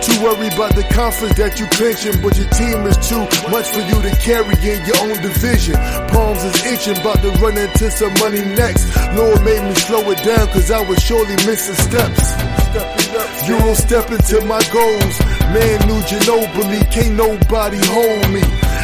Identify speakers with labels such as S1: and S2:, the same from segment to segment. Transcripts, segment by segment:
S1: Too worried about the conference that you clinching, but your team is too much for you to carry in your own division. Palms is itching, about to run into some money next. Lord made me slow it down, cause I was surely missing steps. You don't step into my goals. Manu Ginobili, can't nobody hold me.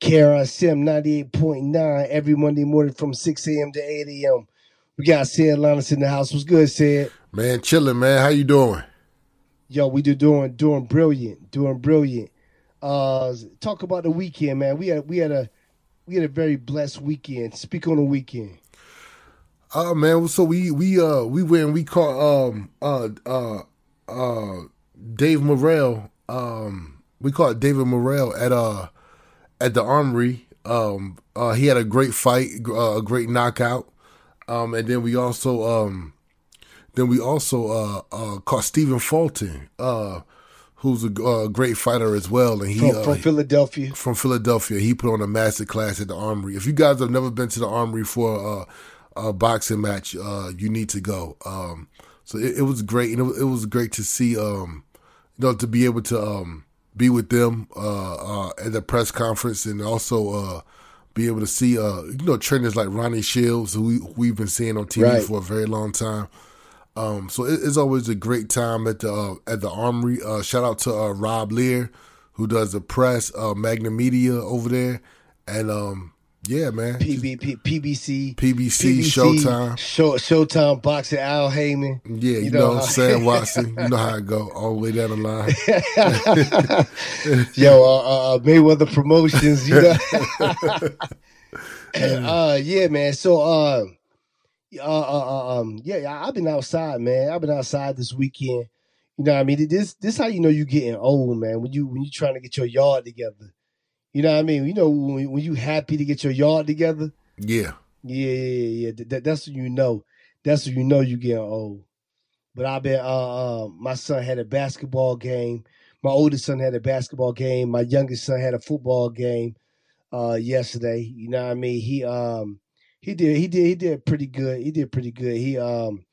S2: KRSM 98.9 every Monday morning from 6 a.m. to 8 a.m. We got Sid Linus in the house. What's good, Sid?
S1: Man, chilling, man. How you doing?
S2: Yo, we do doing doing brilliant, doing brilliant. Uh talk about the weekend, man. We had we had a we had a very blessed weekend. Speak on the weekend.
S1: Oh man, so we we uh we went and we caught um uh uh uh Dave Morrell um we caught David Morrell at uh at the Armory. Um uh he had a great fight, uh, a great knockout. Um and then we also um then we also uh uh caught Stephen Fulton, uh who's a uh, great fighter as well and he
S2: From, from Philadelphia.
S1: from Philadelphia. He put on a master class at the Armory. If you guys have never been to the Armory for uh, a boxing match, uh, you need to go. Um, so it, it was great, and it, was- it was great to see, um, you know, to be able to um, be with them uh, uh, at the press conference, and also uh, be able to see, uh, you know, trainers like Ronnie Shields, who we, we've been seeing on TV
S2: Right.
S1: for a very long time. Um, so it, it's always a great time at the uh, at the Armory. Uh, shout out to uh, Rob Lear, who does the press, uh, Magna Media over there, and um, yeah, man,
S2: PB, P, PBC.
S1: PBC, Showtime.
S2: Show, Showtime boxing Al Haymon.
S1: Yeah, you,
S2: You
S1: know,
S2: know
S1: Sam Watson. You know how it go all the way down the line.
S2: Yo, uh, uh, Mayweather Promotions, you know. uh, yeah, man. So, uh, uh, uh, uh, um, yeah, I've been outside, man. I've been outside this weekend. You know, what I mean, this this how you know you're getting old, man. When you when you trying to get your yard together. You know what I mean? You know when, when you happy to get your yard together.
S1: Yeah,
S2: Yeah, yeah, yeah. That, that- that's when you know. That's when you know you getting old. But I've been. Uh, uh, my son had a basketball game. My oldest son had a basketball game. My youngest son had a football game. Uh, yesterday. You know what I mean? He um he did he did he did pretty good. He did pretty good. He um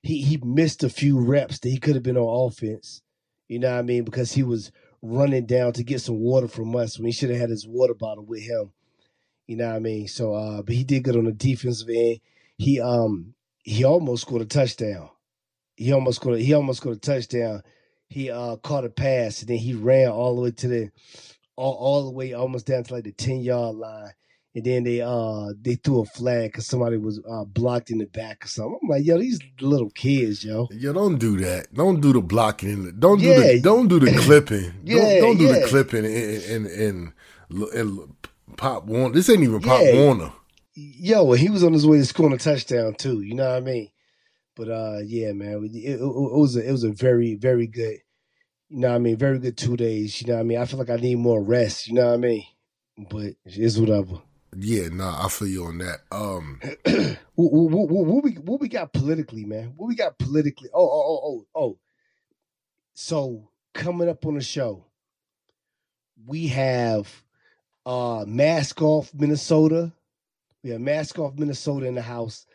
S2: he he missed a few reps that he could have been on offense. You know what I mean? Because he was running down to get some water from us when he should have had his water bottle with him. You know what I mean? So uh but he did good on the defensive end. He um he almost scored a touchdown. He almost scored a, he almost scored a touchdown. he uh caught a pass and then he ran all the way to the all, all the way almost down to like the 10 yard line and then they uh they threw a flag because somebody was uh blocked in the back or something. I'm like, yo, these little kids, yo.
S1: Yo, don't do that. Don't do the blocking. Don't do yeah. the don't do the clipping. yeah, don't, don't do yeah. the clipping and and, and, and Pop Warner. This ain't even Pop yeah. Warner.
S2: Yo, he was on his way to scoring a touchdown too. You know what I mean? But uh, yeah, man, it, it, it was a, it was a very very good. You know what I mean? Very good two days. You know what I mean? I feel like I need more rest. You know what I mean? But it's whatever.
S1: Yeah, nah, I feel you on that. Um,
S2: what, what, what, what, we what we got politically, man? What we got politically? Oh, oh, oh, oh, oh. So coming up on the show, we have uh Mask Off Minnesota. We have Mask Off Minnesota in the house,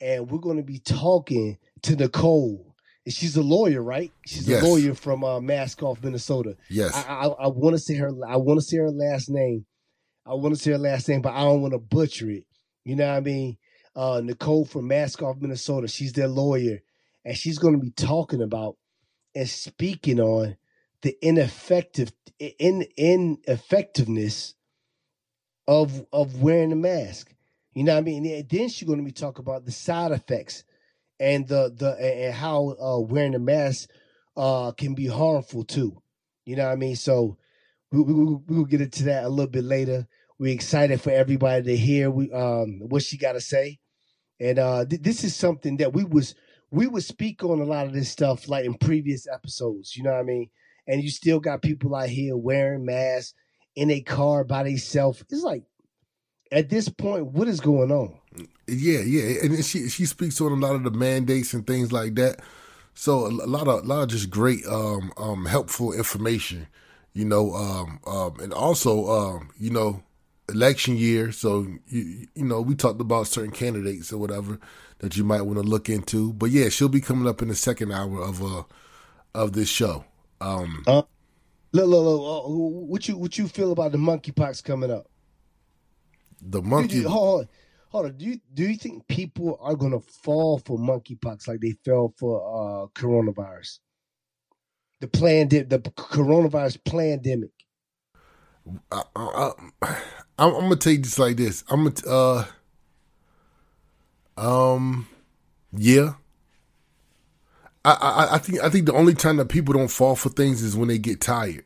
S2: and we're going to be talking to Nicole. And she's a lawyer, right? She's yes. a lawyer from uh, Mask Off Minnesota.
S1: Yes.
S2: I, I, I want to say her. I want to say her last name I want to say her last name, but I don't want to butcher it. You know what I mean? Uh, Nicole from Mask Off, Minnesota. She's their lawyer, and she's going to be talking about and speaking on the ineffective in ineffectiveness of of wearing a mask. You know what I mean? And then she's going to be talking about the side effects and the the and how uh, wearing a mask uh, can be harmful too. You know what I mean? So we, we, we will get into that a little bit later. We're excited for everybody to hear we, um, what she got to say, and uh, th- this is something that we was we would speak on a lot of this stuff like in previous episodes. You know what I mean? And you still got people out here wearing masks in a car by themselves. It's like at this point, what is going on?
S1: Yeah, yeah, and she she speaks on a lot of the mandates and things like that. So a, lot of a lot of just great um, um, helpful information, you know, um, um, and also um, you know election year, so you you know we talked about certain candidates or whatever that you might want to look into. But yeah, she'll be coming up in the second hour of uh of this show. Um,
S2: uh, look, look, look, uh, what you what you feel about the monkeypox coming up?
S1: The monkey.
S2: hold, on, hold on. Do you do you think people are gonna fall for monkeypox like they fell for uh coronavirus? The plan, did the coronavirus pandemic.
S1: I, I, I'm, I'm, gonna take this like this. I'm gonna, uh, um, yeah. I, I, I think I think the only time that people don't fall for things is when they get tired.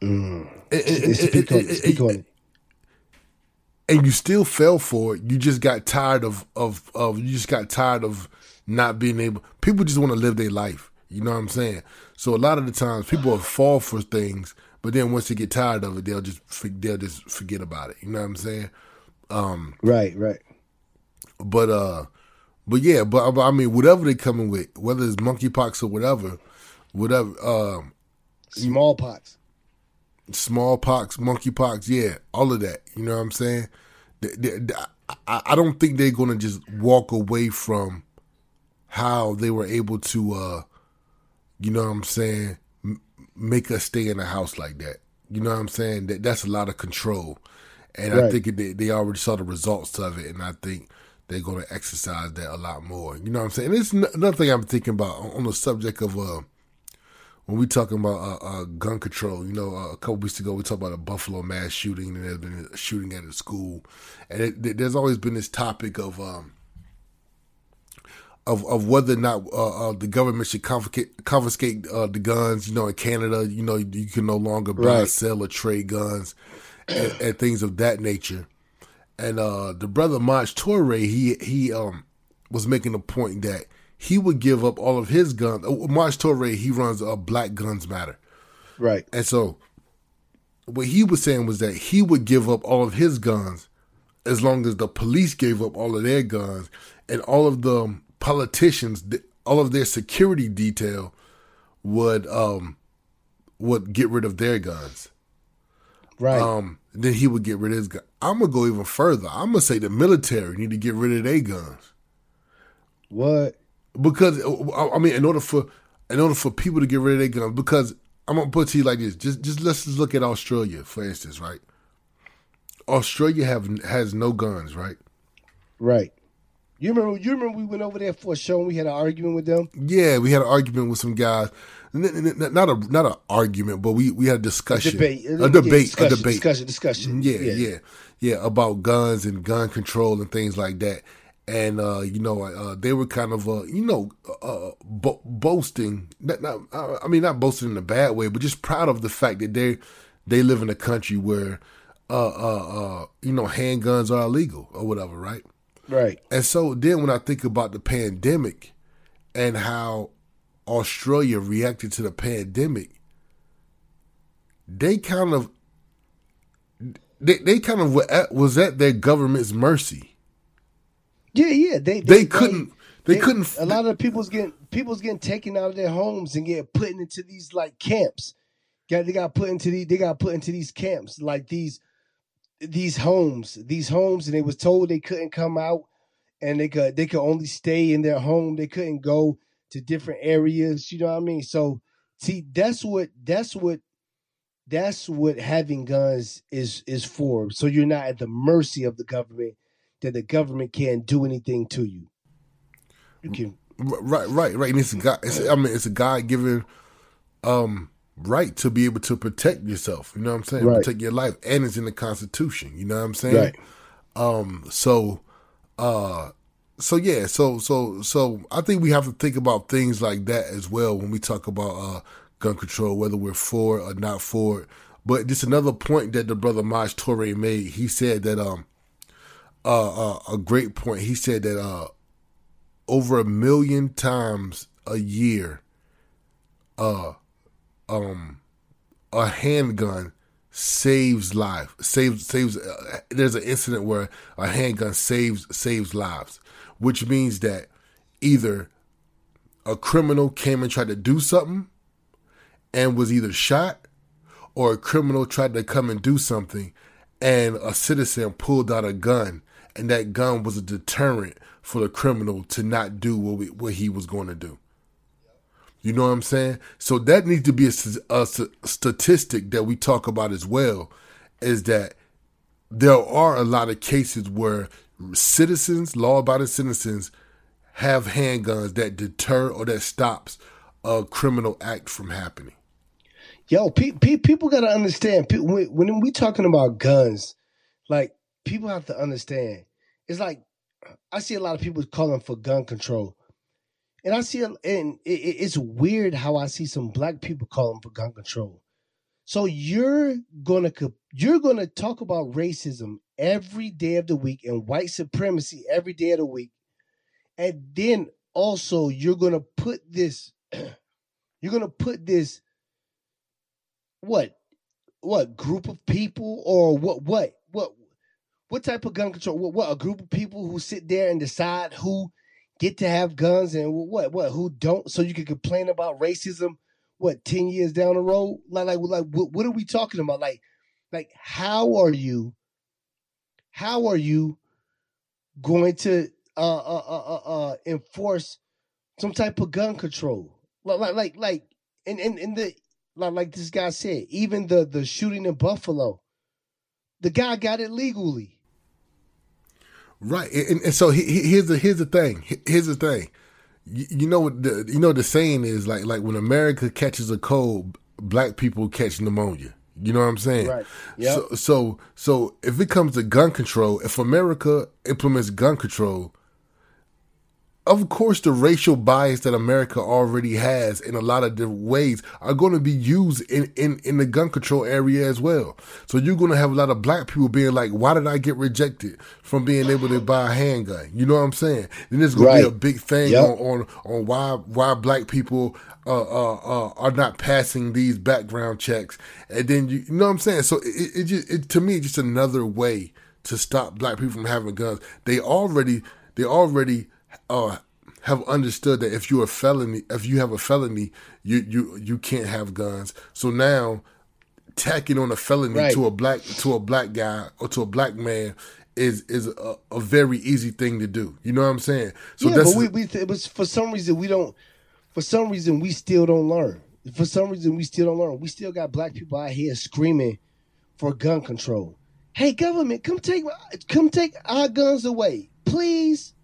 S2: Mm. And, and, speak on, speak on it.
S1: And you still fell for it. You just got tired of of of. You just got tired of not being able. People just want to live their life. You know what I'm saying? So a lot of the times people fall for things but then once they get tired of it, they'll just they'll just forget about it. You know what I'm saying? Um,
S2: right, right.
S1: But uh, but yeah, but I mean, whatever they're coming with, whether it's monkeypox or whatever, whatever. Um,
S2: smallpox,
S1: smallpox, monkeypox, yeah, all of that. You know what I'm saying? They, they, I, I don't think they're gonna just walk away from how they were able to, uh, you know what I'm saying, make us stay in a house like that. You know what I'm saying? That that's a lot of control, and right. I think they they already saw the results of it, and I think they're going to exercise that a lot more. You know what I'm saying? And it's another thing I'm thinking about on the subject of uh, when we talking about uh, uh, gun control. You know, uh, a couple weeks ago we talked about a Buffalo mass shooting, and there's been a shooting at a school, and it, there's always been this topic of um, of, of whether or not uh, uh, the government should confiscate confiscate uh, the guns. You know, in Canada, you know, you can no longer buy, right. sell, or trade guns and, and, things of that nature. And uh, the brother Maj Toure, he he um, was making a point that he would give up all of his guns. Uh, Maj Toure, he runs a Black Guns Matter,
S2: right?
S1: And so, what he was saying was that he would give up all of his guns as long as the police gave up all of their guns and all of the politicians, all of their security detail would um would get rid of their guns.
S2: Right.
S1: Um, then he would get rid of his gun. I'm gonna go even further. I'm gonna say the military need to get rid of their guns.
S2: What?
S1: Because I mean, in order for in order for people to get rid of their guns, because I'm gonna put to you like this. Just just let's just look at Australia, for instance, right? Australia have has no guns, right?
S2: Right You remember? You remember we went over there for a show and we had an argument with them.
S1: Yeah, we had an argument with some guys. Not a not an argument, but we we had a discussion, a debate, a debate,
S2: discussion,
S1: a debate,
S2: discussion, discussion.
S1: Yeah, yeah, yeah, yeah, about guns and gun control and things like that. And uh, you know, uh, they were kind of, uh, you know, uh, bo- boasting. Not, not, I mean, not boasting in a bad way, but just proud of the fact that they they live in a country where, uh, uh, you know, handguns are illegal or whatever, right?
S2: Right.
S1: And so then when I think about the pandemic and how Australia reacted to the pandemic, they kind of they, they kind of were at, was at their government's mercy.
S2: Yeah, yeah. They
S1: they, they couldn't they, they, couldn't.
S2: A lot of people's getting people's getting taken out of their homes and get put into these like camps. Got they got put into these they got put into these camps like these these homes, these homes, and they was told they couldn't come out and they could they could only stay in their home. They couldn't go to different areas. You know what I mean? So see, that's what that's what that's what having guns is is for. So you're not at the mercy of the government. That the government can't do anything to you. You can
S1: right, right, right. And it's a God. It's, I mean, it's a God given um right to be able to protect yourself. You know what I'm saying? Right. Protect your life, and it's in the Constitution. You know what I'm saying? Right. Um. So, uh, so yeah. So so so I think we have to think about things like that as well when we talk about uh gun control, whether we're for or not for it. But just another point that the brother Maj Toure made. He said that um, uh, uh, a great point. He said that uh, over a million times a year, uh, um, a handgun saves life. Saves saves. Uh, there's an incident where a handgun saves saves lives, which means that either a criminal came and tried to do something and was either shot, or a criminal tried to come and do something, and a citizen pulled out a gun, and that gun was a deterrent for the criminal to not do what we, what he was going to do. You know what I'm saying? So that needs to be a, a, statistic that we talk about as well, is that there are a lot of cases where citizens, law-abiding citizens, have handguns that deter or that stops a criminal act from happening.
S2: Yo, pe- pe- people got to understand when, when we talking about guns, like people have to understand. It's like I see a lot of people calling for gun control. And I see, and it, it's weird how I see some black people calling for gun control. So you're gonna you're gonna talk about racism every day of the week and white supremacy every day of the week, and then also you're gonna put this, you're gonna put this, what, what group of people or what what what what type of gun control? What, what a group of people who sit there and decide who get to have guns and what what who don't so you can complain about racism what 10 years down the road? Like like, like what, what are we talking about? Like like how are you how are you going to uh uh uh uh, uh enforce some type of gun control? Like like like, like and, and and the like, like this guy said even the the shooting in buffalo the guy got it legally
S1: Right, and, and so he, he, here's the here's the thing. Here's the thing. You, you know what the you know the saying is like like when America catches a cold, black people catch pneumonia. You know what I'm saying?
S2: Right. Yep.
S1: So so so if it comes to gun control, if America implements gun control, of course, the racial bias that America already has in a lot of different ways are going to be used in, in, in the gun control area as well. So you're going to have a lot of black people being like, why did I get rejected from being able to buy a handgun? You know what I'm saying? Then there's going right. to be a big thing yep. on, on, on why, why black people uh, uh, uh, are not passing these background checks. And then you, you know what I'm saying? So it, it just, it, to me, just another way to stop black people from having guns. They already, they already, uh, have understood that if you're a felony, if you have a felony, you you you can't have guns. So now, tacking on a felony right. to a black to a black guy or to a black man is is a, a, very easy thing to do. You know what I'm saying?
S2: So yeah, but we, we it was for some reason we don't. For some reason we still don't learn. For some reason we still don't learn. We still got black people out here screaming for gun control. Hey government, come take come take our guns away, please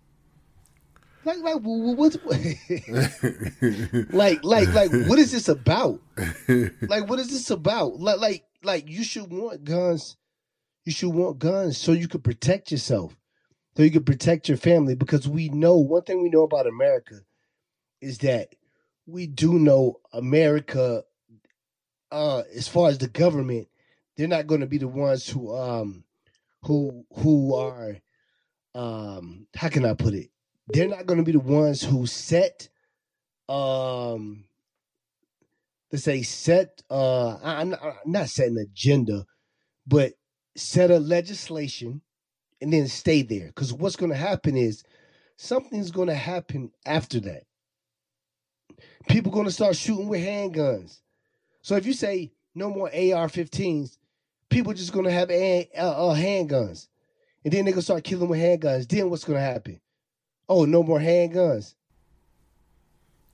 S2: Like, like, what's like, like, like, what is this about? Like, what is this about? Like, like, like, you should want guns. You should want guns so you could protect yourself, so you could protect your family. Because we know one thing we know about America is that we do know America. Uh, as far as the government, they're not going to be the ones who um who who are um how can I put it? They're not going to be the ones who set um let's say set uh I'm not, setting an agenda, but set a legislation and then stay there. Because what's going to happen is something's going to happen after that. People going to start shooting with handguns. So if you say no more AR-15s, people just going to have a, uh, handguns, and then they're gonna start killing with handguns. Then what's going to happen? Oh, no more handguns.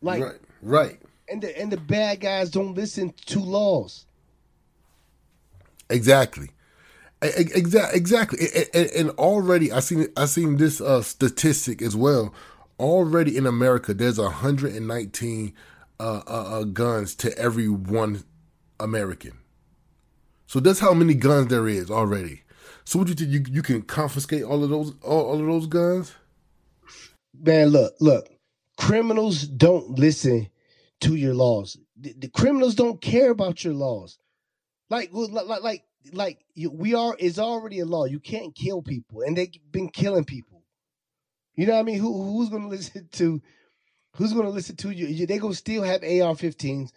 S1: Like right, right.
S2: And the and the bad guys don't listen to laws.
S1: Exactly. Exactly, exactly, and already I seen I seen this uh, statistic as well. Already in America, there's 119 uh, uh, uh, guns to every one American. So that's how many guns there is already. So what you think you you can confiscate all of those all, all of those guns?
S2: Man, look, look. Criminals don't listen to your laws. The, the criminals don't care about your laws. Like like like like we are is already a law. You can't kill people, and they've been killing people. You know what I mean? Who who's gonna listen to? Who's gonna listen to you? They gonna still have AR-15s.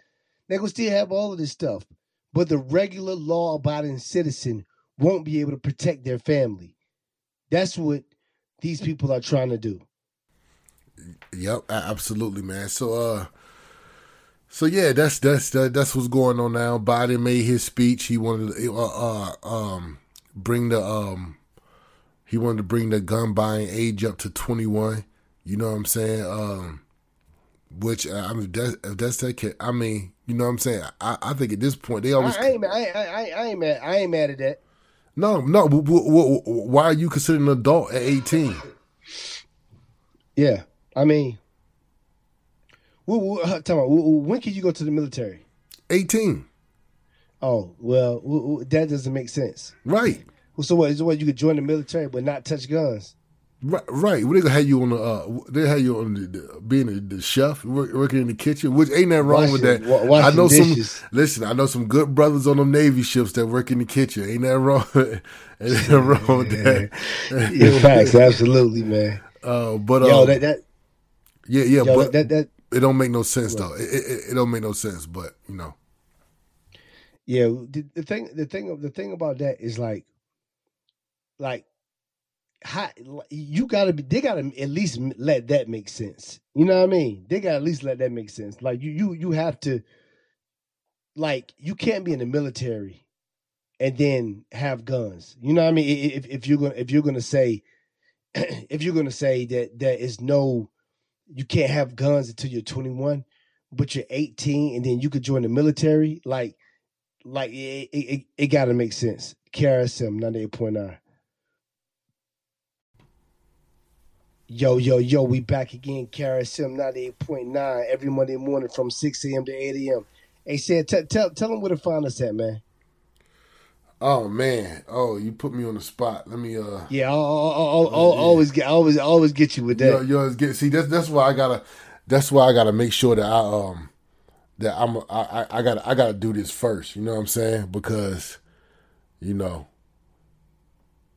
S2: They gonna still have all of this stuff, but the regular law-abiding citizen won't be able to protect their family. That's what these people are trying to do.
S1: Yep, absolutely, man. So, uh, so yeah, that's that's that's what's going on now. Biden made his speech. He wanted to uh, uh, um, bring the um, he wanted to bring the gun buying age up to twenty one. You know what I'm saying? Um, which uh, I mean, if that's, if that's that kid, I mean, you know what I'm saying? I, I think at this point they always.
S2: I, I ain't, I, I, I ain't mad. I ain't mad at that.
S1: No, no. Why are you considered an adult at 18?
S2: Yeah, I mean, uh, tell me, when can you go to the military?
S1: 18.
S2: Oh, well, that doesn't make sense.
S1: Right.
S2: So what? So what? You could join the military but not touch guns?
S1: Right, right. Well, they gonna have you on the. Uh, they have you on the, the being a, the chef, work, working in the kitchen. Which ain't that wrong washing, with that. I know dishes. some. Listen, I know some good brothers on them Navy ships that work in the kitchen. Ain't that wrong? ain't that wrong with that?
S2: yeah, facts, absolutely, man.
S1: Uh, but
S2: yo,
S1: uh,
S2: that, that
S1: yeah, yeah,
S2: yo,
S1: but
S2: that, that
S1: it don't make no sense though. It, it, it, don't make no sense, but you know.
S2: Yeah, the, the thing, the thing, the thing about that is like, like, how you gotta be. They gotta at least let that make sense. You know what I mean? They gotta at least let that make sense. Like you, you, you have to. Like you can't be in the military, and then have guns. You know what I mean? If if you're gonna if you're gonna say, if you're gonna say that there is no you can't have guns until you're 21, but you're 18 and then you could join the military. Like, like it, it, it got to make sense. KRSM 98.9. Yo, yo, yo, we back again. KRSM 98.9 every Monday morning from 6 a.m. to 8 a.m. Hey, Sid, t- tell, tell them where to find us at, man.
S1: Oh man! Oh, you put me on the spot. Let me. uh
S2: Yeah, I'll, I'll, I'll, I'll yeah. always get, always, always get you with that.
S1: You, you always get. See, that's that's why I gotta. That's why I gotta make sure that I um that I'm I I gotta I gotta do this first. You know what I'm saying? Because you know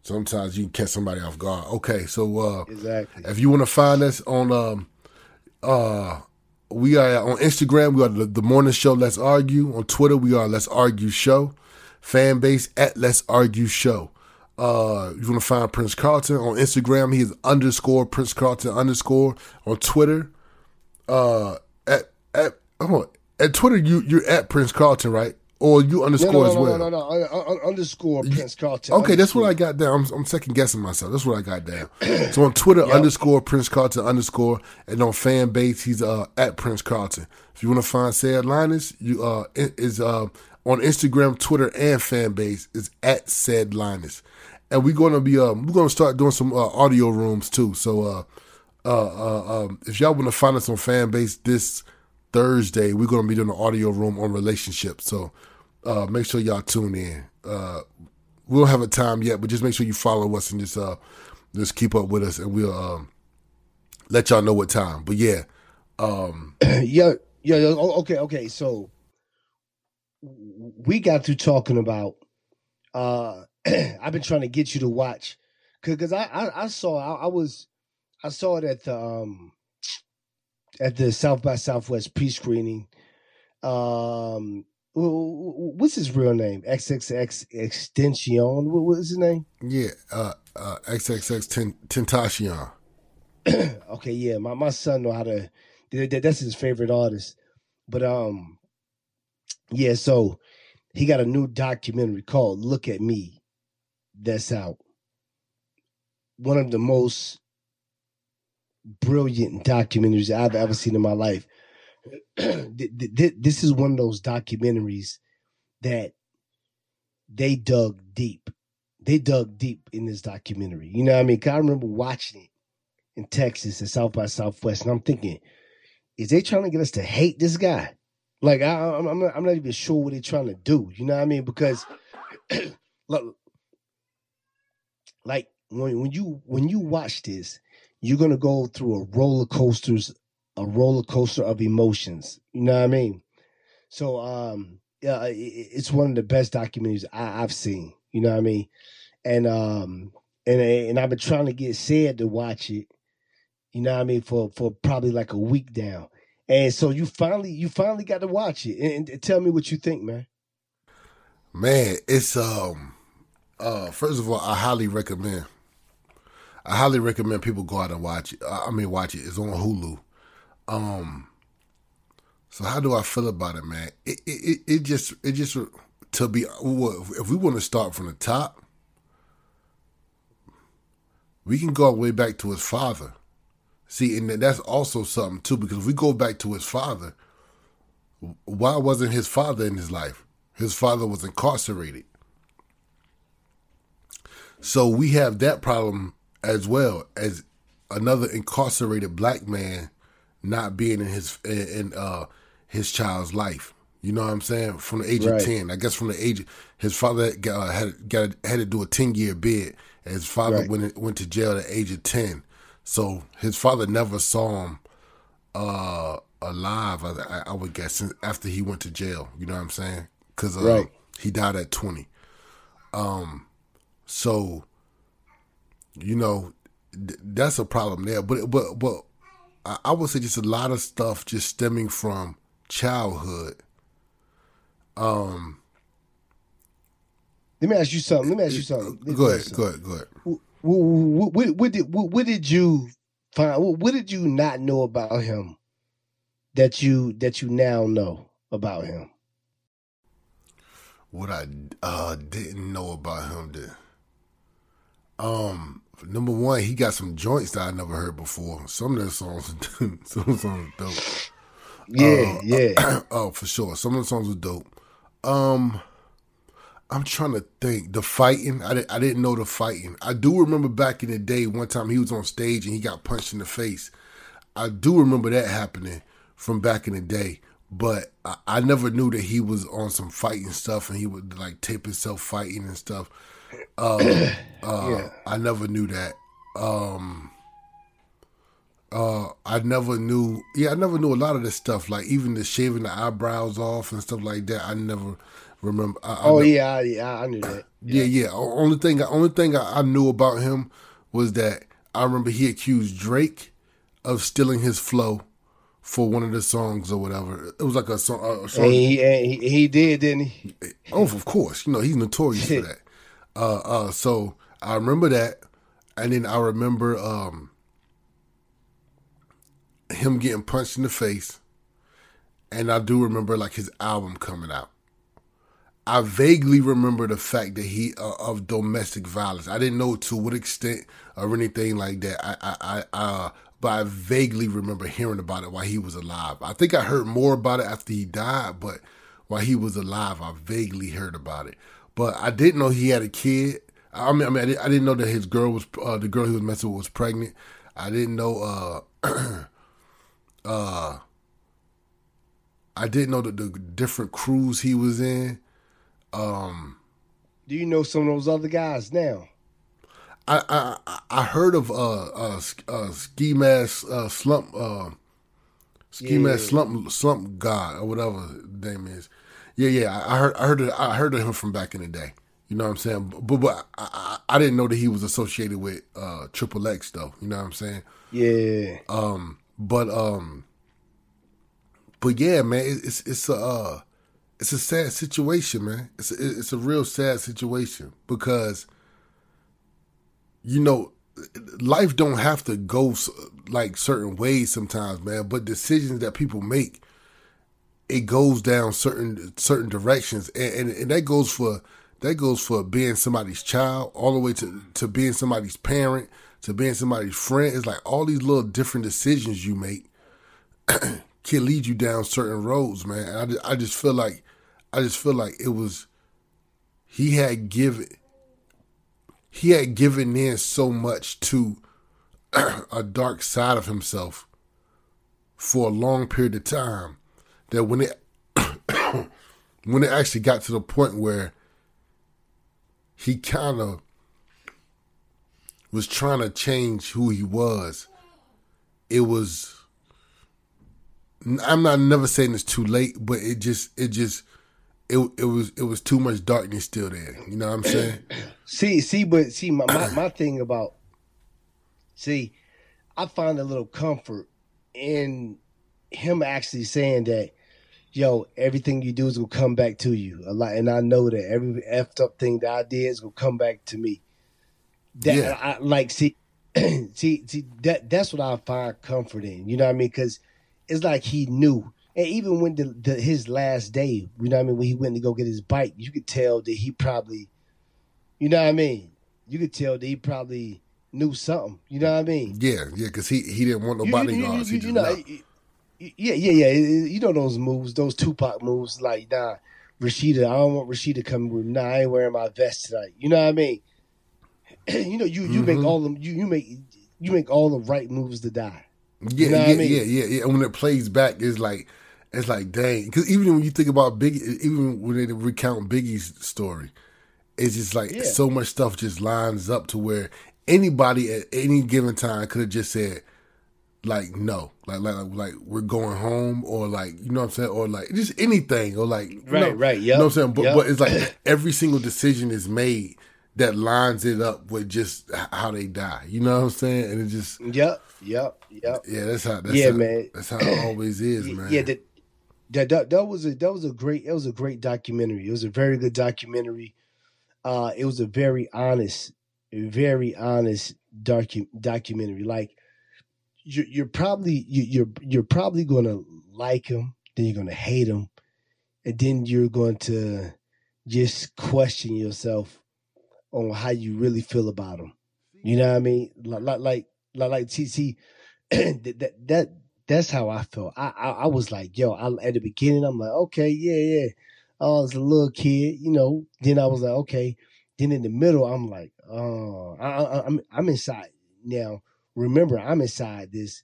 S1: sometimes you can catch somebody off guard. Okay, so uh
S2: exactly.
S1: If you want to find us on um uh we are on Instagram. We are the, the morning show. Let's argue on Twitter. We are Let's Argue Show fan base at Let's Argue Show. Uh, you want to find Prince Carlton on Instagram. He is underscore Prince Carlton underscore on Twitter. Uh, at at oh, at Twitter you you're at Prince Carlton, right? Or you underscore no, no, no,
S2: as
S1: well?
S2: No, no, no, no. underscore Prince Carlton.
S1: Okay, that's what I got down. I'm, I'm, second guessing myself. That's what I got down. so on Twitter, yep. underscore Prince Carlton underscore, and on fan base, he's uh at Prince Carlton. If you want to find Sid Linus, you uh is uh on Instagram, Twitter, and fan base is at Sid Linus. And we're gonna be um we're gonna start doing some uh, audio rooms too. So uh uh, uh, um, if y'all want to find us on fan base this Thursday, we're to be doing an audio room on relationships. So uh, make sure y'all tune in. Uh, we don't have a time yet, but just make sure you follow us and just uh, just keep up with us, and we'll um, let y'all know what time. But yeah, um,
S2: yeah, yeah. Okay, okay. So we got to talking about. Uh, I've been trying to get you to watch because I, I, I saw I, I was I saw it at the um at the South by Southwest pre screening. Um, what's his real name? XXX Extension. What was his name?
S1: Yeah, uh, uh, XXX Tentacion.
S2: okay, yeah, my my son know how to. That's his favorite artist, but um, yeah. So he got a new documentary called "Look at Me," that's out. One of the most brilliant documentaries I've ever seen in my life. this is one of those documentaries that they dug deep. They dug deep in this documentary. You know what I mean? I remember watching it in Texas at South by Southwest, and I'm thinking, is they trying to get us to hate this guy? Like I, am not, I'm not even sure what they're trying to do. You know what I mean? Because look, like when when you when you watch this, you're gonna go through a roller coasters, a roller coaster of emotions. You know what I mean? So um, yeah, it's one of the best documentaries I, have seen. You know what I mean? And um, and and I've been trying to get Sid to watch it. You know what I mean for for probably like a week now. And so you finally you finally got to watch it and, and tell me what you think, man.
S1: Man, it's um uh first of all, I highly recommend I highly recommend people go out and watch it. I mean, watch it. It's on Hulu. Um, so how do I feel about it, man? It it it just it just to be if we want to start from the top, we can go way back to his father. See, and that's also something too because if we go back to his father, why wasn't his father in his life? His father was incarcerated. So we have that problem as well as another incarcerated black man not being in his in uh his child's life. You know what I'm saying? From the age right. of ten, I guess from the age his father got, uh, had got had to do a ten year bid. His father right. went went to jail at the age of ten, so his father never saw him uh, alive. I, I, would guess after he went to jail. You know what I'm saying? Because uh, right. he died at twenty. Um, so you know, th- that's a problem there. But but but I, I would say just a lot of stuff just stemming from childhood. Um.
S2: Let me ask you something. Let me ask you something.
S1: Go ahead, go ahead. Go ahead.
S2: What, what, what, did what, what, did you find? What, what did you not know about him that you that you now know about him?
S1: What I uh, didn't know about him then. Um, number one, he got some joints that I never heard before. Some of the songs, some songs dope.
S2: Yeah, uh, yeah.
S1: oh, for sure. Some of the songs were dope. Um, I'm trying to think. The fighting, I, didn't, I didn't know the fighting. I do remember back in the day, one time he was on stage and he got punched in the face. I do remember that happening from back in the day, but I, I never knew that he was on some fighting stuff and he would like tape himself fighting and stuff. Uh, uh, yeah. I never knew that. Um, uh, I never knew. Yeah, I never knew a lot of this stuff. Like even the shaving the eyebrows off and stuff like that. I never remember. I,
S2: oh
S1: I
S2: yeah, yeah, I knew that.
S1: Yeah, yeah. yeah. Only thing, only thing I, I knew about him was that I remember he accused Drake of stealing his flow for one of the songs or whatever. It was like a song. A song.
S2: He, he, he, did, didn't he?
S1: Oh, of course. You know he's notorious for that. Uh, uh, so I remember that, and then I remember um, him getting punched in the face, and I do remember like his album coming out. I vaguely remember the fact that he uh, of domestic violence. I didn't know to what extent or anything like that. I, I, I uh, but I vaguely remember hearing about it while he was alive. I think I heard more about it after he died, but while he was alive, I vaguely heard about it. But I didn't know he had a kid. I mean, I mean, I, didn't know that his girl was uh, the girl he was messing with was pregnant. I didn't know. Uh, uh, I didn't know that the different crews he was in. Um,
S2: Do you know some of those other guys now?
S1: I I I heard of uh uh, uh ski mask uh, slump uh ski yeah. mask slump slump god or whatever his name is. Yeah, yeah. I heard I heard it, I heard of him from back in the day. You know what I'm saying? But but I, I, I didn't know that he was associated with uh Triple X though. You know what I'm saying?
S2: Yeah.
S1: Um. But um. But yeah, man, it's it's a uh, it's a sad situation, man. It's a, it's a real sad situation because you know life don't have to go like certain ways sometimes, man. But decisions that people make, it goes down certain certain directions, and, and, and that goes for that goes for being somebody's child, all the way to to being somebody's parent, to being somebody's friend. It's like all these little different decisions you make can lead you down certain roads, man. I I just feel like I just feel like it was he had given he had given in so much to a dark side of himself for a long period of time that when it when it actually got to the point where he kind of was trying to change who he was it was i'm not never saying it's too late but it just it just it it was it was too much darkness still there. You know what I'm saying?
S2: see, see, but see, my, my, my thing about see, I find a little comfort in him actually saying that, yo, everything you do is gonna come back to you. A lot, and I know that every effed up thing that I did is gonna come back to me. That yeah. I like see, see, see that that's what I find comfort in. You know what I mean? Because it's like he knew and even when the, the, his last day, you know what I mean, when he went to go get his bike, you could tell that he probably, you know what I mean, you could tell that he probably knew something. You know what I mean?
S1: Yeah, yeah, because he he didn't want no bodyguards. You, you, you,
S2: know, yeah, yeah, yeah. You know those moves, those Tupac moves, like nah, Rashida. I don't want Rashida coming with me. Nah, I ain't wearing my vest tonight. You know what I mean? you know, you you mm-hmm. make all them. You you make you make all the right moves to die.
S1: Yeah, you know yeah, I mean? yeah, yeah, yeah. And when it plays back, it's like it's like, dang. Because even when you think about Biggie, even when they recount Biggie's story, it's just like yeah. so much stuff just lines up to where anybody at any given time could have just said, like, no, like, like, like, we're going home, or like, you know what I'm saying, or like just anything, or like,
S2: right, right,
S1: yeah, you know what I'm saying. But, yep. but it's like every single decision is made that lines it up with just how they die. You know what I'm saying? And it just,
S2: yep, yep, yep.
S1: Yeah, that's how. That's
S2: yeah,
S1: how,
S2: man.
S1: That's how it always is, man.
S2: Yeah, the, that, that that was a that was a great it was a great documentary. It was a very good documentary. Uh, it was a very honest, very honest docu- documentary. Like you're, you're probably you, you're you're probably gonna like him, then you're gonna hate him, and then you're going to just question yourself on how you really feel about him. You know what I mean? Like like like like, see, see that that that's how I felt. I, I, I was like, yo, I, at the beginning, I'm like, okay, yeah, yeah. I was a little kid, you know. Then I was like, okay. Then in the middle, I'm like, oh, I, I, I'm I'm inside now. Remember, I'm inside this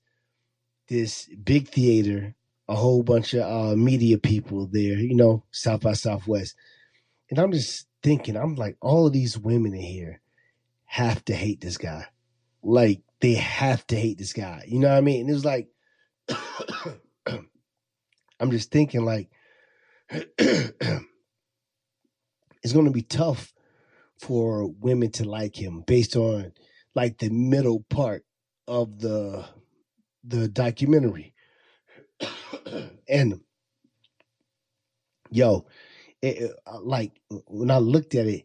S2: this big theater, a whole bunch of uh, media people there, you know, South by Southwest, and I'm just thinking, I'm like, all of these women in here have to hate this guy, like they have to hate this guy. You know what I mean? And it was like I'm just thinking like it's going to be tough for women to like him based on like the middle part of the the documentary. and yo, it, like when I looked at it,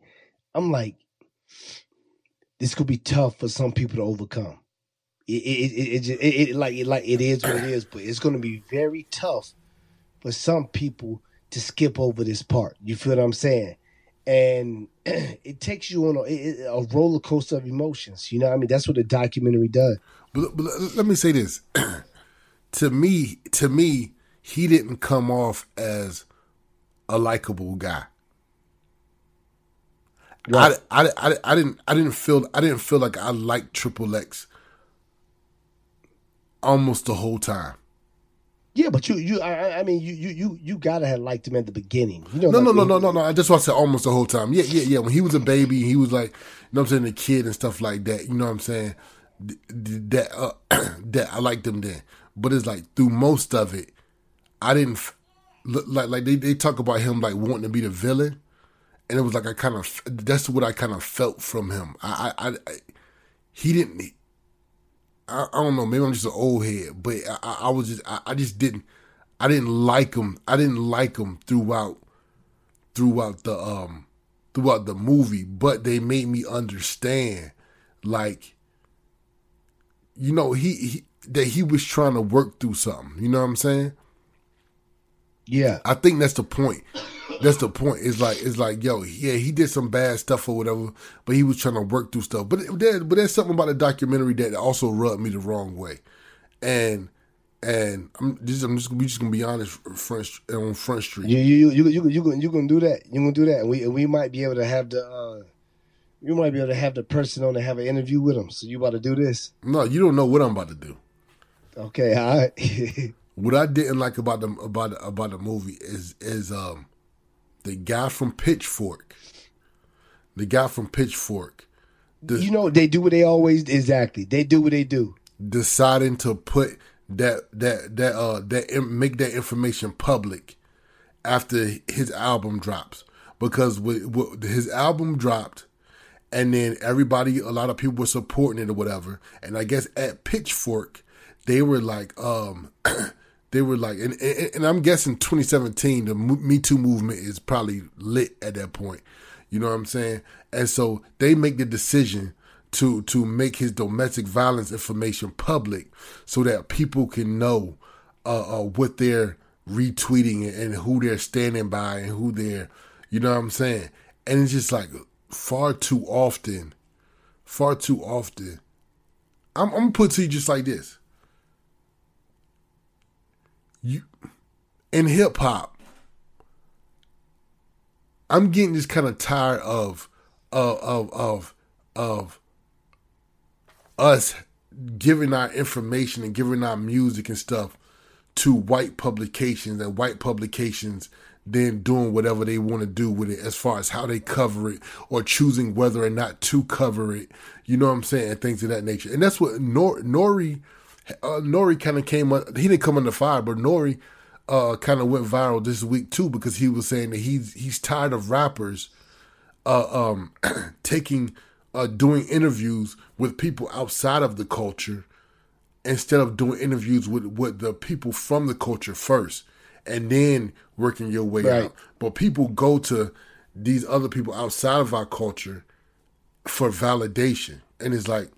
S2: I'm like, this could be tough for some people to overcome. It it it, it, it, like it like it is what it is, but it's going to be very tough for some people to skip over this part. You feel what I'm saying? And it takes you on a, a roller coaster of emotions. You know, I mean, that's what the documentary does.
S1: But, but let me say this: to me, to me, he didn't come off as a likable guy. Right. I, I, I, I didn't I didn't feel I didn't feel like I liked Triple X almost the whole time.
S2: Yeah, but you, you, I, I mean, you, you, you, you gotta have liked him at the beginning. You know,
S1: No,
S2: like
S1: no, no, no, no, no. I just want to say almost the whole time. Yeah, yeah, yeah. When he was a baby, he was like, you know what I'm saying, a kid and stuff like that. You know what I'm saying? Th- th- That uh, that I liked him then. But it's like through most of it, I didn't look like like they, they talk about him like wanting to be the villain, and it was like I kind of that's what I kind of felt from him. I, I, I he didn't. I, I don't know. Maybe I'm just an old head, but I, I, I was just I, I just didn't. I didn't like him. I didn't like him throughout throughout the um throughout the movie, but they made me understand like you know he, he that he was trying to work through something. You know what I'm saying?
S2: Yeah,
S1: I think that's the point. That's the point. It's like it's like yo, yeah, he did some bad stuff or whatever, but he was trying to work through stuff. But there, but there's something about the documentary that also rubbed me the wrong way, and and I'm just I'm just we just gonna be honest, Front on Front Street.
S2: you, you, you, you, you, you, you gonna do that? You gonna do that? And we, we might be able to have the, uh, we might be able to have the person on to have an interview with him. So you about to do this?
S1: No, you don't know what I'm about to do.
S2: Okay, all right.
S1: What I didn't like about the about the, about the movie is is um the guy from Pitchfork, the guy from Pitchfork, the,
S2: you know they do what they always exactly. They do what they do.
S1: deciding to put that that that uh that make that information public after his album drops because with, with his album dropped and then everybody a lot of people were supporting it or whatever and i guess at pitchfork they were like um they were like and, and, and i'm guessing 2017 the me too movement is probably lit at that point. You know what i'm saying? And so they make the decision to to make his domestic violence information public so that people can know uh, uh, what they're retweeting and, who they're standing by and who they're you know what I'm saying? And it's just like far too often far too often I'm, I'm gonna put to you just like this in hip hop I'm getting just kind of tired of of of of of us giving our information and giving our music and stuff to white publications and white publications then doing whatever they want to do with it as far as how they cover it or choosing whether or not to cover it. You know what I'm saying? And things of that nature. And that's what Nor- Nori, uh, Nori kind of came, un- he didn't come under fire, but Nori uh, kind of went viral this week too because he was saying that he's, he's tired of rappers uh, um, taking uh, doing interviews with people outside of the culture instead of doing interviews with with the people from the culture first and then working your way
S2: Right.
S1: out. But people go to these other people outside of our culture for validation, and it's like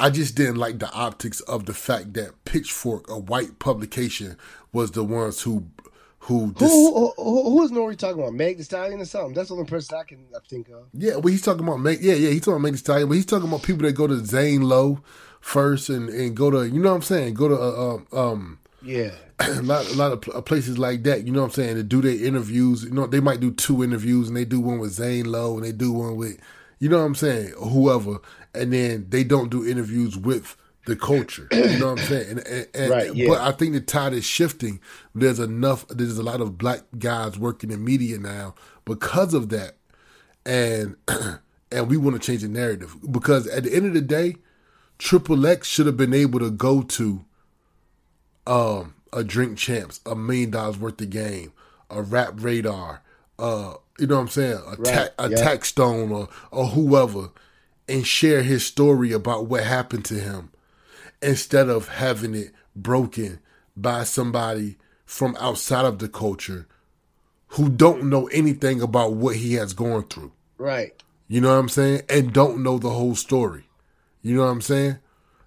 S1: I just didn't like the optics of the fact that Pitchfork, a white publication, was the ones who who
S2: Who,
S1: dis-
S2: who, who, who is Nori talking about? Meg the Stallion or something? That's the only person I can I think of.
S1: Yeah, well, he's talking about Meg. Yeah, yeah, he's talking about Meg the Stallion, but he's talking about people that go to Zane Lowe first and and go to you know what I'm saying, go to uh, um, um
S2: Yeah.
S1: a lot a lot of places like that. You know what I'm saying to do their interviews. You know they might do two interviews and they do one with Zane Lowe and they do one with you know what I'm saying whoever, and then they don't do interviews with the culture. You know what I'm saying? And, and, and-
S2: Right, yeah.
S1: But I think the tide is shifting. There's enough. There's a lot of black guys working in media now because of that and and we want to change the narrative because at the end of the day, Triple X should have been able to go to um a Drink Champs, a million dollars worth of game, a Rap Radar, uh, you know what I'm saying, a, ta- a. Taxstone or or whoever, and share his story about what happened to him, instead of having it broken by somebody from outside of the culture who don't know anything about what he has gone through.
S2: Right.
S1: You know what I'm saying? And don't know the whole story. You know what I'm saying?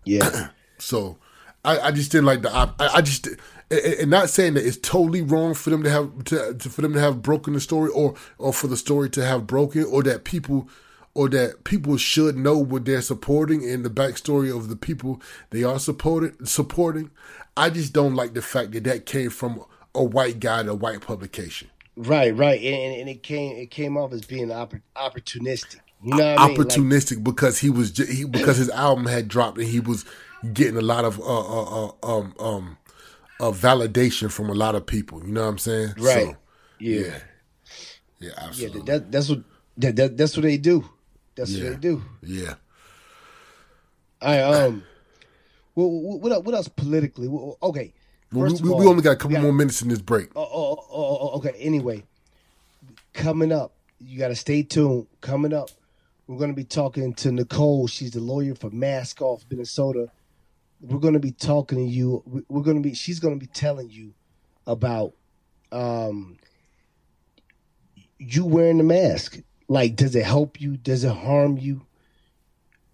S2: Yeah.
S1: So I, I just didn't like the I, I just and- not saying that it's totally wrong for them to have to, to for them to have broken the story or or for the story to have broken or that people or that people should know what they're supporting and the backstory of the people they are supported supporting. I just don't like the fact that that came from a white guy to a white publication.
S2: right. Right. And, and it came it came off as being oppor- opportunistic. You know what I mean? Like,
S1: opportunistic because he was he, because his album had dropped and he was getting a lot of uh, uh, uh, um um of validation from a lot of people. You know what I'm saying?
S2: Right.
S1: So,
S2: yeah.
S1: yeah. Yeah, absolutely.
S2: Yeah, that, that's what that, that, that's what they do. That's
S1: Yeah.
S2: what they do.
S1: yeah.
S2: I um, what what what, else politically? Okay, first
S1: we, we
S2: all,
S1: only got a couple
S2: we got-
S1: more minutes in this break.
S2: Oh, oh, oh, oh, oh, okay. Anyway, coming up, you got to stay tuned. Coming up, we're going to be talking to Nicole. She's the lawyer for Mask Off Minnesota. We're going to be talking to you. we- We're going to be. She's going to be telling you about um you wearing the mask. Like, does it help you? Does it harm you?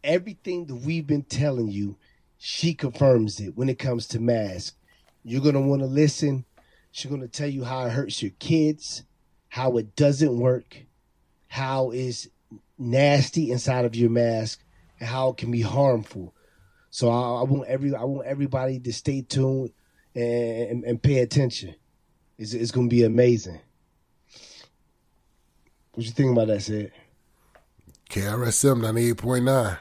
S2: Everything that we've been telling you, she confirms it when it comes to mask. You're gonna want to listen. She's gonna tell you how it hurts your kids, how it doesn't work, how it's nasty inside of your mask, and how it can be harmful. So I, I want every I want everybody to stay tuned and and, pay attention. It's, it's gonna be amazing. What you think about that, Sid?
S1: KRSM 98.9.
S3: Behold,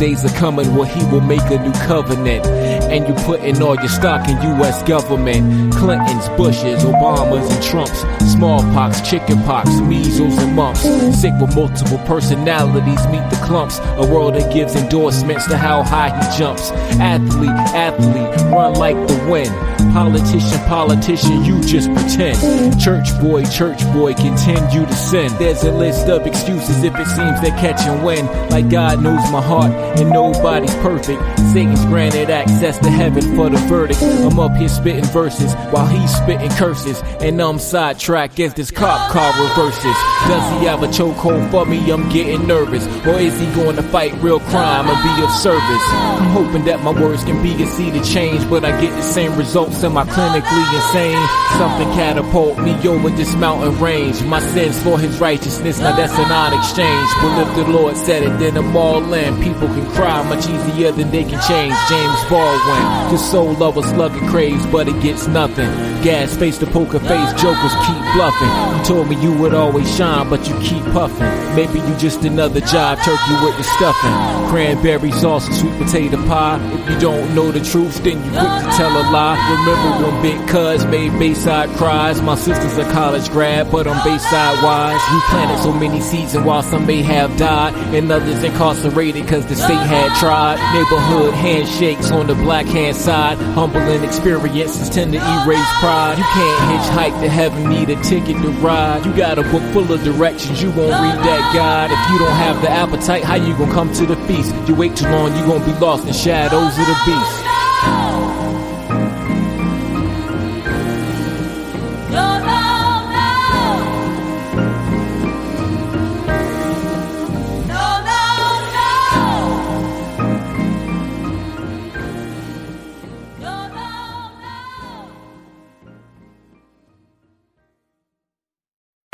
S3: days are coming where he will make a new covenant. And you put in all your stock in U.S. government. Clintons, Bushes, Obamas, and Trumps. Smallpox, chickenpox, measles, and mumps. Sick with multiple personalities, meet the clumps. A world that gives endorsements to how high he jumps. Athlete, athlete, run like the wind. Politician, politician, you just pretend. Church boy, church boy, continue to sin. There's a list of excuses if it seems they catch and win. Like God knows my heart, and nobody's perfect. Satan's granted access to heaven for the verdict. I'm up here spitting verses while he's spitting curses. And I'm sidetracked as this cop car reverses. Does he have a chokehold for me? I'm getting nervous. Or is he going to fight real crime and be of service? I'm hoping that my words can be a seed of change, but I get the same results. Am I clinically insane? Something catapult me over this mountain range. My sins for his righteousness, now that's an odd exchange. But if the Lord said it, then I'm all in. People can cry much easier than they can change. James Baldwin, the soul of a slugger craves, but it gets nothing. Gas face to poker face, jokers keep bluffing. You told me you would always shine, but you keep puffing. Maybe you just another job turkey with the stuffing. Cranberry sauce and sweet potato pie. If you don't know the truth, then you quick to tell a lie. Remember when Big Cuz made Bayside cries? My sister's a college grad, but I'm Bayside wise. We planted so many seeds, and while some may have died, and others incarcerated cause the state had tried. Neighborhood handshakes on the black hand side. Humbling experiences tend to erase pride. You can't hitchhike to heaven, need a ticket to ride. You got a book full of directions, you won't read that guide. If you don't have the appetite, how you gonna come to the feast? You wait too long, you gonna be lost in shadows of the beast.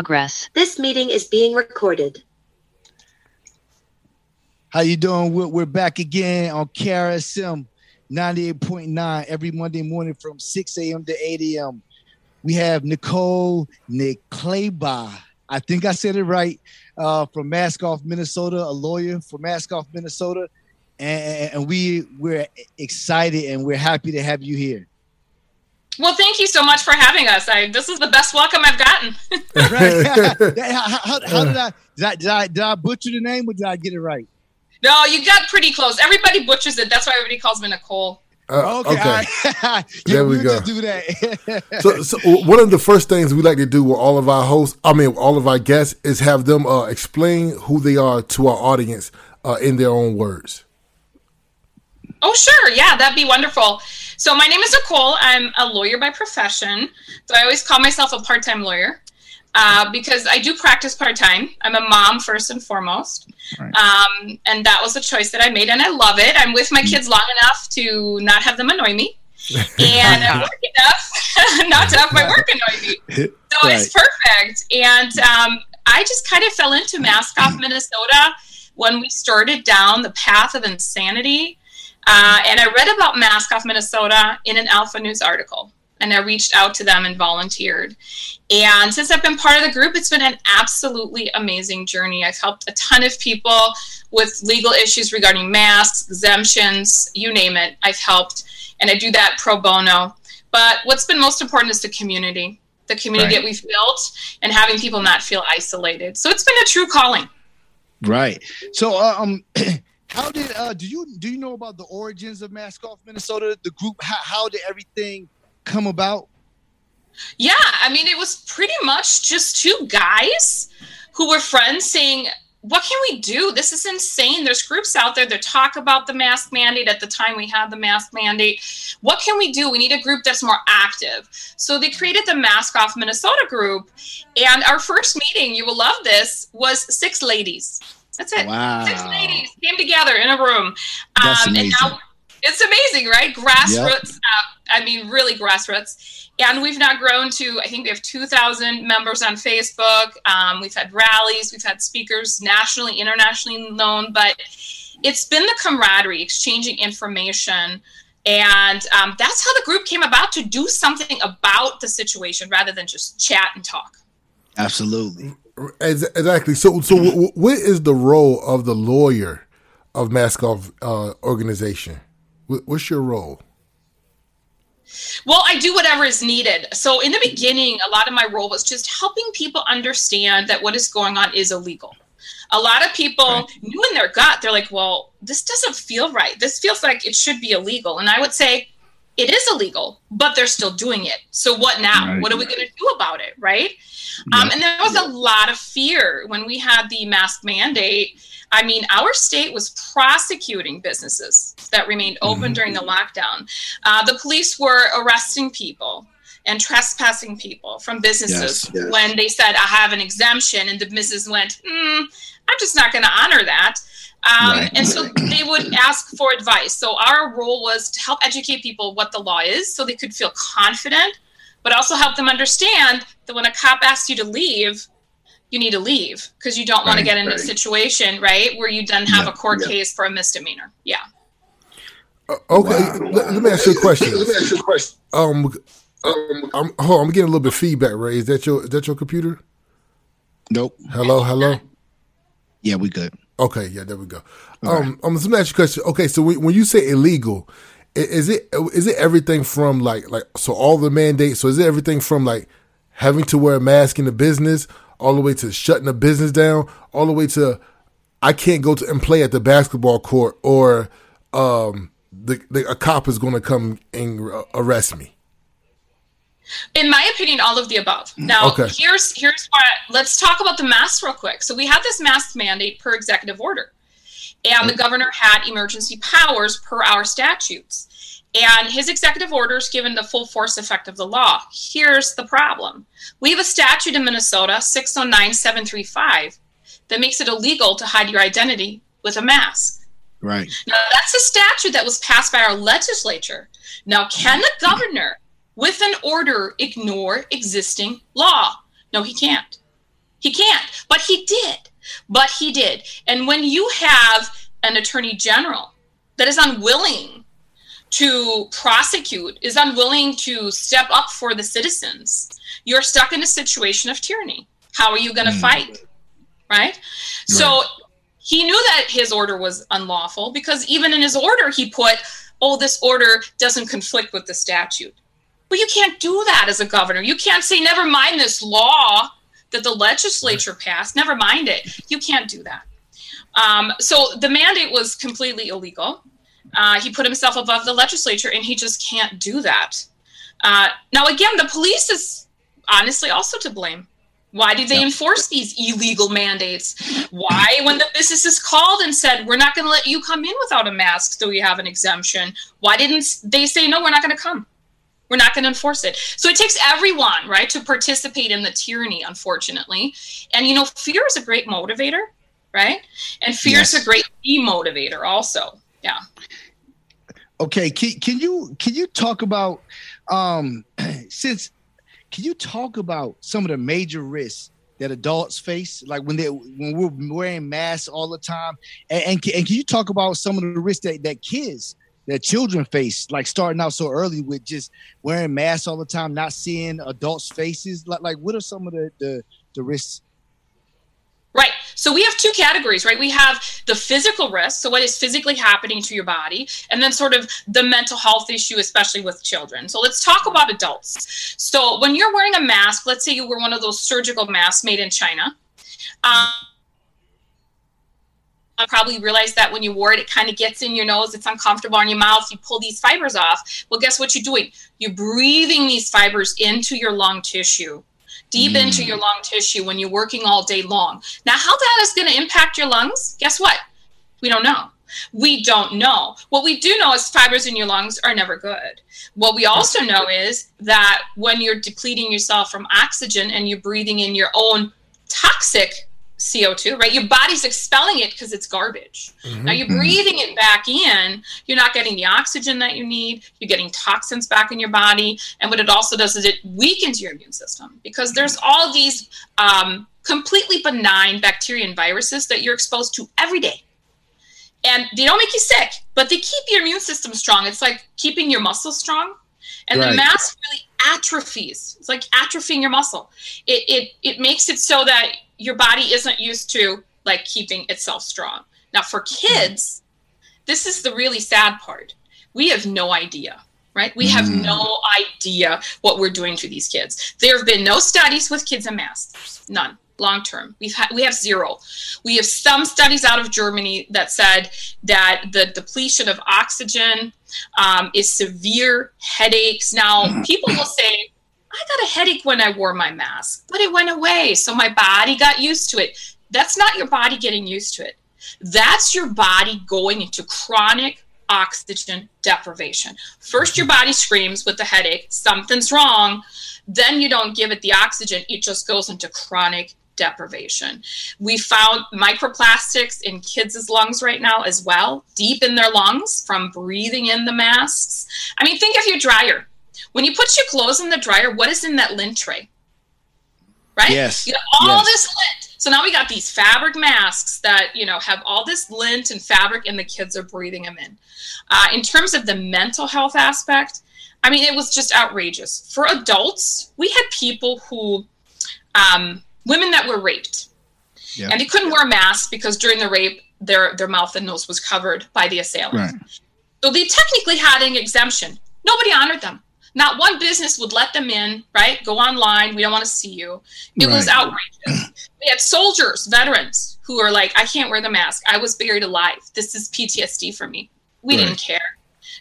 S4: Progress.
S5: This meeting is being recorded.
S6: How you doing? We're, we're back again on KRSM 98.9 every Monday morning from 6 a.m. to 8 a.m. We have Nicole Nikleba. I think I said it right. Uh, from Mask Off, Minnesota, a lawyer for Mask Off, Minnesota. And, and we we're excited and we're happy to have you here.
S7: Well, thank you so much for having us. I, this is the best welcome I've gotten.
S6: Right? how, how, how did I did I did I did I butcher the name or did I get it right?
S7: no, you got pretty close. Everybody butchers it. That's why everybody calls me Nicole.
S1: Uh,
S6: Okay, all right. yeah,
S1: There we
S6: we'll
S1: go.
S6: just do that.
S1: So, so one of the first things we like to do with all of our hosts, I mean, all of our guests, is have them uh, explain who they are to our audience uh, in their own words.
S7: Oh, sure. Yeah, that'd be wonderful. So, my name is Nicole. I'm a lawyer by profession. So, I always call myself a part time lawyer uh, because I do practice part time. I'm a mom, first and foremost. Um, and that was a choice that I made, and I love it. I'm with my kids long enough to not have them annoy me. and I'm working enough not to have my work annoy me. So it's perfect. And um, I just kind of fell into Mask Off Minnesota when we started down the path of insanity. Uh, and I read about Mask Off Minnesota in an Alpha News article. And I reached out to them and volunteered. And since I've been part of the group, it's been an absolutely amazing journey. I've helped a ton of people with legal issues regarding masks, exemptions, you name it. I've helped. And I do that pro bono. But what's been most important is the community, the community right. that we've built, and having people not feel isolated. So it's been a true calling.
S6: Right. So, uh, um, how did uh, do you do you know about the origins of Mask Off Minnesota? The group. How, how did everything come about?
S7: Yeah, I mean, it was pretty much just two guys who were friends saying, what can we do? This is insane. There's groups out there that talk about the mask mandate at the time we had the mask mandate. What can we do? We need a group that's more active. So they created the Mask Off Minnesota group. And our first meeting, you will love this, was six ladies. That's it. Wow. Six ladies came together in a room.
S6: That's um, amazing. And now
S7: it's amazing, right? Grassroots. Yep. Uh, I mean, really grassroots. And we've now grown to, I think we have 2,000 members on Facebook. Um, we've had rallies, we've had speakers nationally, internationally known, but it's been the camaraderie, exchanging information. And um, that's how the group came about to do something about the situation rather than just chat and talk.
S6: Absolutely.
S1: Exactly. So, so what is the role of the lawyer of Mask Off uh, organization? What's your role?
S7: Well, I do whatever is needed. So, in the beginning, a lot of my role was just helping people understand that what is going on is illegal. A lot of people right. knew in their gut, they're like, well, this doesn't feel right. This feels like it should be illegal. And I would say, it is illegal, but they're still doing it. So, what now? Right. What are we going to do about it? Right. Yeah. Um, and there was yeah. a lot of fear when we had the mask mandate I mean, our state was prosecuting businesses that remained open mm-hmm. during the lockdown. Uh, the police were arresting people and trespassing people from businesses yes, yes. when they said, I have an exemption, and the business went, mm, I'm just not going to honor that. Um, right. And so they would ask for advice. So our role was to help educate people what the law is so they could feel confident, but also help them understand that when a cop asks you to leave, you need to leave because you don't right, want to get in right. a situation, right, where you then have yeah, a court yeah. case for a misdemeanor. Yeah.
S1: Uh, okay, wow. let, let, me ask you a question. let me ask you a question. Um, um, I'm, hold on, I'm getting a little bit of feedback. Ray, is that your is that your computer?
S6: Nope.
S1: Hello, hello.
S6: Yeah, we good.
S1: Okay, yeah, there we go. All um, right. um, me ask you a question. Okay, so when, when you say illegal, is it is it everything from like like so all the mandates? So is it everything from like having to wear a mask in the business, all the way to shutting the business down, all the way to I can't go to and play at the basketball court, or um, the, the a cop is going to come and arrest me.
S7: In my opinion, all of the above. Mm, now, okay. here's here's what. Let's talk about the mask real quick. So we have this mask mandate per executive order, and the mm. governor had emergency powers per our statutes. And his executive orders given the full force effect of the law. Here's the problem we have a statute in Minnesota, 609735, that makes it illegal to hide your identity with a mask.
S6: Right.
S7: Now, that's a statute that was passed by our legislature. Now, can the governor, with an order, ignore existing law? No, he can't. He can't. But he did. But he did. And when you have an attorney general that is unwilling to prosecute, is unwilling to step up for the citizens, you're stuck in a situation of tyranny. How are you going to mm. fight? Right? right? So he knew that his order was unlawful because even in his order, he put, oh, this order doesn't conflict with the statute. But you can't do that as a governor. You can't say, never mind this law that the legislature passed, never mind it. You can't do that. Um, so the mandate was completely illegal. Uh, he put himself above the legislature, and he just can't do that. Uh, now, again, the police is honestly also to blame. Why did they enforce these illegal mandates? Why, when the businesses called and said, we're not going to let you come in without a mask, so you have an exemption, why didn't they say, no, we're not going to come? We're not going to enforce it. So it takes everyone, right, to participate in the tyranny, unfortunately. And, you know, fear is a great motivator, right? And fear yes. is a great demotivator also. Yeah.
S6: Okay, can, can you can you talk about um since can you talk about some of the major risks that adults face, like when they when we're wearing masks all the time, and and, and can you talk about some of the risks that, that kids that children face, like starting out so early with just wearing masks all the time, not seeing adults' faces? Like, like what are some of the the, the risks?
S7: Right. So we have two categories, right? We have the physical risk, so what is physically happening to your body, and then sort of the mental health issue, especially with children. So let's talk about adults. So when you're wearing a mask, let's say you were one of those surgical masks made in China. Um, I probably realized that when you wore it, it kind of gets in your nose. It's uncomfortable on your mouth. You pull these fibers off. Well, guess what you're doing? You're breathing these fibers into your lung tissue deep mm. into your lung tissue when you're working all day long. Now, how that is going to impact your lungs, guess what? We don't know. We don't know. What we do know is fibers in your lungs are never good. What we also know is that when you're depleting yourself from oxygen and you're breathing in your own toxic CO2, right? Your body's expelling it because it's garbage. Mm-hmm. Now you're breathing it back in. You're not getting the oxygen that you need. You're getting toxins back in your body. And what it also does is it weakens your immune system because there's all these um, completely benign bacteria and viruses that you're exposed to every day. And they don't make you sick, but they keep your immune system strong. It's like keeping your muscles strong. And right. the mask really atrophies. It's like atrophying your muscle. It, it, it makes it so that your body isn't used to like keeping itself strong. Now, for kids, this is the really sad part. We have no idea, right? We have mm. no idea what we're doing to these kids. There have been no studies with kids in masks, none long term. We've had we have zero. We have some studies out of Germany that said that the depletion of oxygen um, is severe headaches. Now, mm. people will say, I got a headache when I wore my mask, but it went away. So my body got used to it. That's not your body getting used to it. That's your body going into chronic oxygen deprivation. First, your body screams with the headache, something's wrong. Then you don't give it the oxygen, it just goes into chronic deprivation. We found microplastics in kids' lungs right now as well, deep in their lungs from breathing in the masks. I mean, think of your dryer. When you put your clothes in the dryer, what is in that lint tray? Right?
S6: Yes.
S7: You got all
S6: yes.
S7: this lint. So now we got these fabric masks that, you know, have all this lint and fabric and the kids are breathing them in. Uh, in terms of the mental health aspect, I mean, it was just outrageous. For adults, we had people who, um, women that were raped. And they couldn't wear masks because during the rape, their, their mouth and nose was covered by the assailant. Right. So they technically had an exemption. Nobody honored them. Not one business would let them in, right? Go online. We don't want to see you. It right. was outrageous. we had soldiers, veterans, who are like, I can't wear the mask. I was buried alive. This is PTSD for me. We right. didn't care.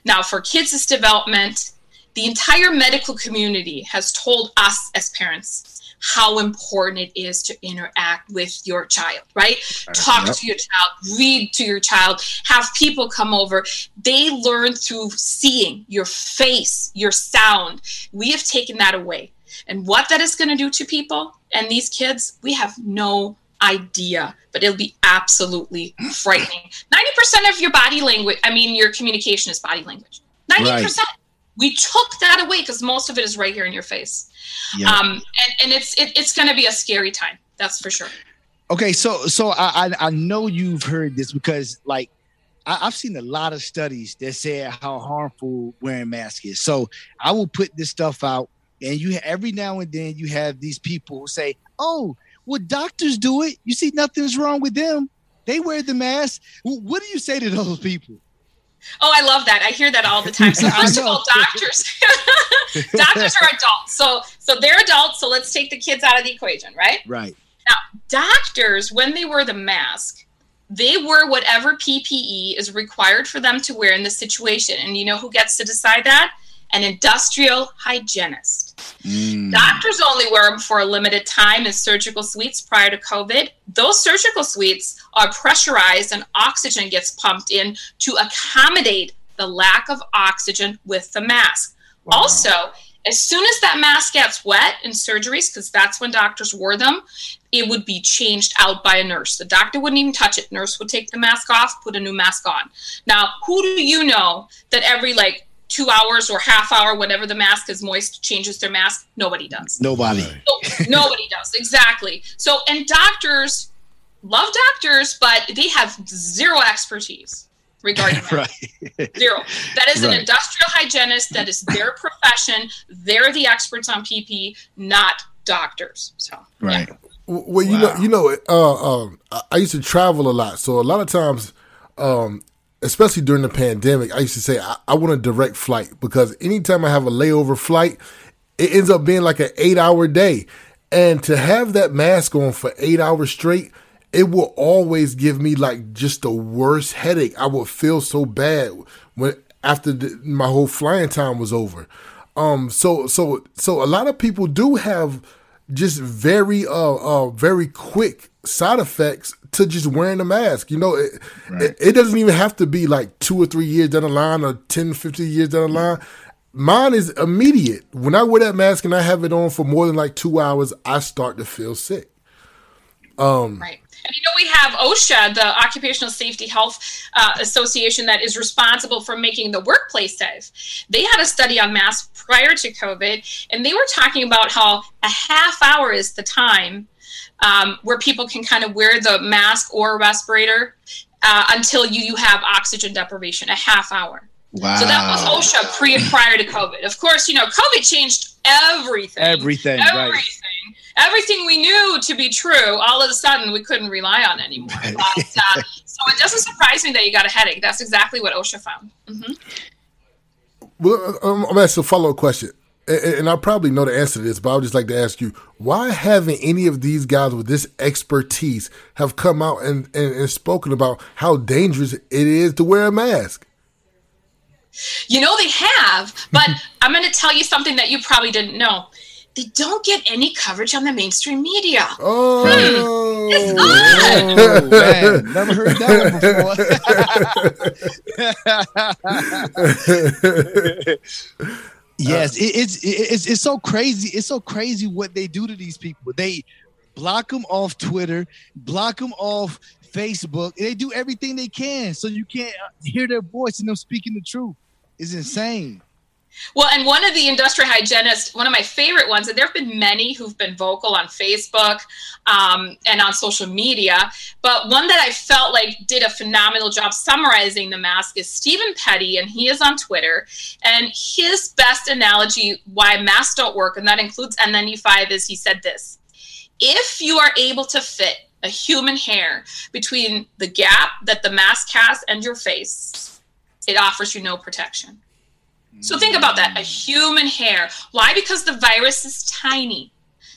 S7: Now, for kids' development, the entire medical community has told us as parents how important it is to interact with your child, right? Talk yep. to your child, read to your child, have people come over. They learn through seeing your face, your sound. We have taken that away. And what that is going to do to people and these kids, we have no idea, but it'll be absolutely frightening. 90% of your body language, I mean, your communication is body language. 90%. Right. We took that away because most of it is right here in your face. Yeah. Um, and, and it's it, it's going to be a scary time. That's for sure.
S6: Okay, so so I I know you've heard this because like I, have seen a lot of studies that say how harmful wearing masks is. So I will put this stuff out, and you every now and then you have these people who say, "Oh, well, doctors do it. You see, nothing's wrong with them. They wear the mask." What do you say to those people?
S7: Oh, I love that. I hear that all the time. So first of all, doctors doctors are adults. So so they're adults, so let's take the kids out of the equation, right?
S6: Right.
S7: Now, doctors when they wear the mask, they wear whatever PPE is required for them to wear in the situation. And you know who gets to decide that? An industrial hygienist. Mm. Doctors only wear them for a limited time in surgical suites prior to COVID. Those surgical suites are pressurized and oxygen gets pumped in to accommodate the lack of oxygen with the mask. Wow. Also, as soon as that mask gets wet in surgeries, because that's when doctors wore them, it would be changed out by a nurse. The doctor wouldn't even touch it. Nurse would take the mask off, put a new mask on. Now, who do you know that every like two hours or half hour, whenever the mask is moist, changes their mask? Nobody does.
S6: Nobody.
S7: So, nobody does. Exactly. So, and doctors love doctors, but they have zero expertise regarding that.
S2: right.
S7: Zero. That is an industrial hygienist. That is their profession. They're the experts on PP, not doctors. So
S2: Right.
S1: Well, you know, you know, uh, um, I- I used to travel a lot, so a lot of times, um, especially during the pandemic, I used to say I, I want a direct flight because anytime I have a layover flight, it ends up being like an eight-hour day, and to have that mask on for eight hours straight, it will always give me like just the worst headache. I would feel so bad when after the, my whole flying time was over. Um, so so so a lot of people do have just very uh uh very quick side effects to just wearing a mask. You know, it, it, it doesn't even have to be like two or three years down the line or 10, 15 years down the line. Mine is immediate. When I wear that mask and I have it on for more than like two hours, I start to feel sick.
S7: Um, Right. And you know, we have OSHA, the Occupational Safety Health uh, Association, that is responsible for making the workplace safe. They had a study on masks prior to COVID, and they were talking about how a half hour is the time um, where people can kind of wear the mask or respirator uh, until you, you have oxygen deprivation, a half hour.
S2: Wow.
S7: So that was OSHA pre prior to COVID. Of course, you know, COVID changed everything.
S2: Everything, right.
S7: Everything. Everything we knew to be true, all of a sudden we couldn't rely on anymore.
S2: Right.
S7: But, uh, so it doesn't surprise me that you got a headache. That's exactly what OSHA found. hmm
S1: Well, um, I'm asking a follow up question, and, and I probably know the answer to this, but I would just like to ask you: Why haven't any of these guys with this expertise have come out and, and, and spoken about how dangerous it is to wear a mask?
S7: You know they have, but I'm going to tell you something that you probably didn't know. They don't get any coverage on the mainstream media.
S1: Oh,
S7: It's
S2: Oh, man. Never heard that before. yes, it, it's it's it's so crazy. It's so crazy what they do to these people. They block them off Twitter, block them off Facebook. They do everything they can so you can't uh, hear their voice and them speaking the truth. It's insane.
S7: Well, and one of the industrial hygienists, one of my favorite ones, and there have been many who've been vocal on Facebook um, and on social media, but one that I felt like did a phenomenal job summarizing the mask is Stephen Petty, and he is on Twitter. And his best analogy why masks don't work, and that includes N95, is he said this If you are able to fit a human hair between the gap that the mask has and your face, it offers you no protection. So think about that a human hair. Why? Because the virus is tiny.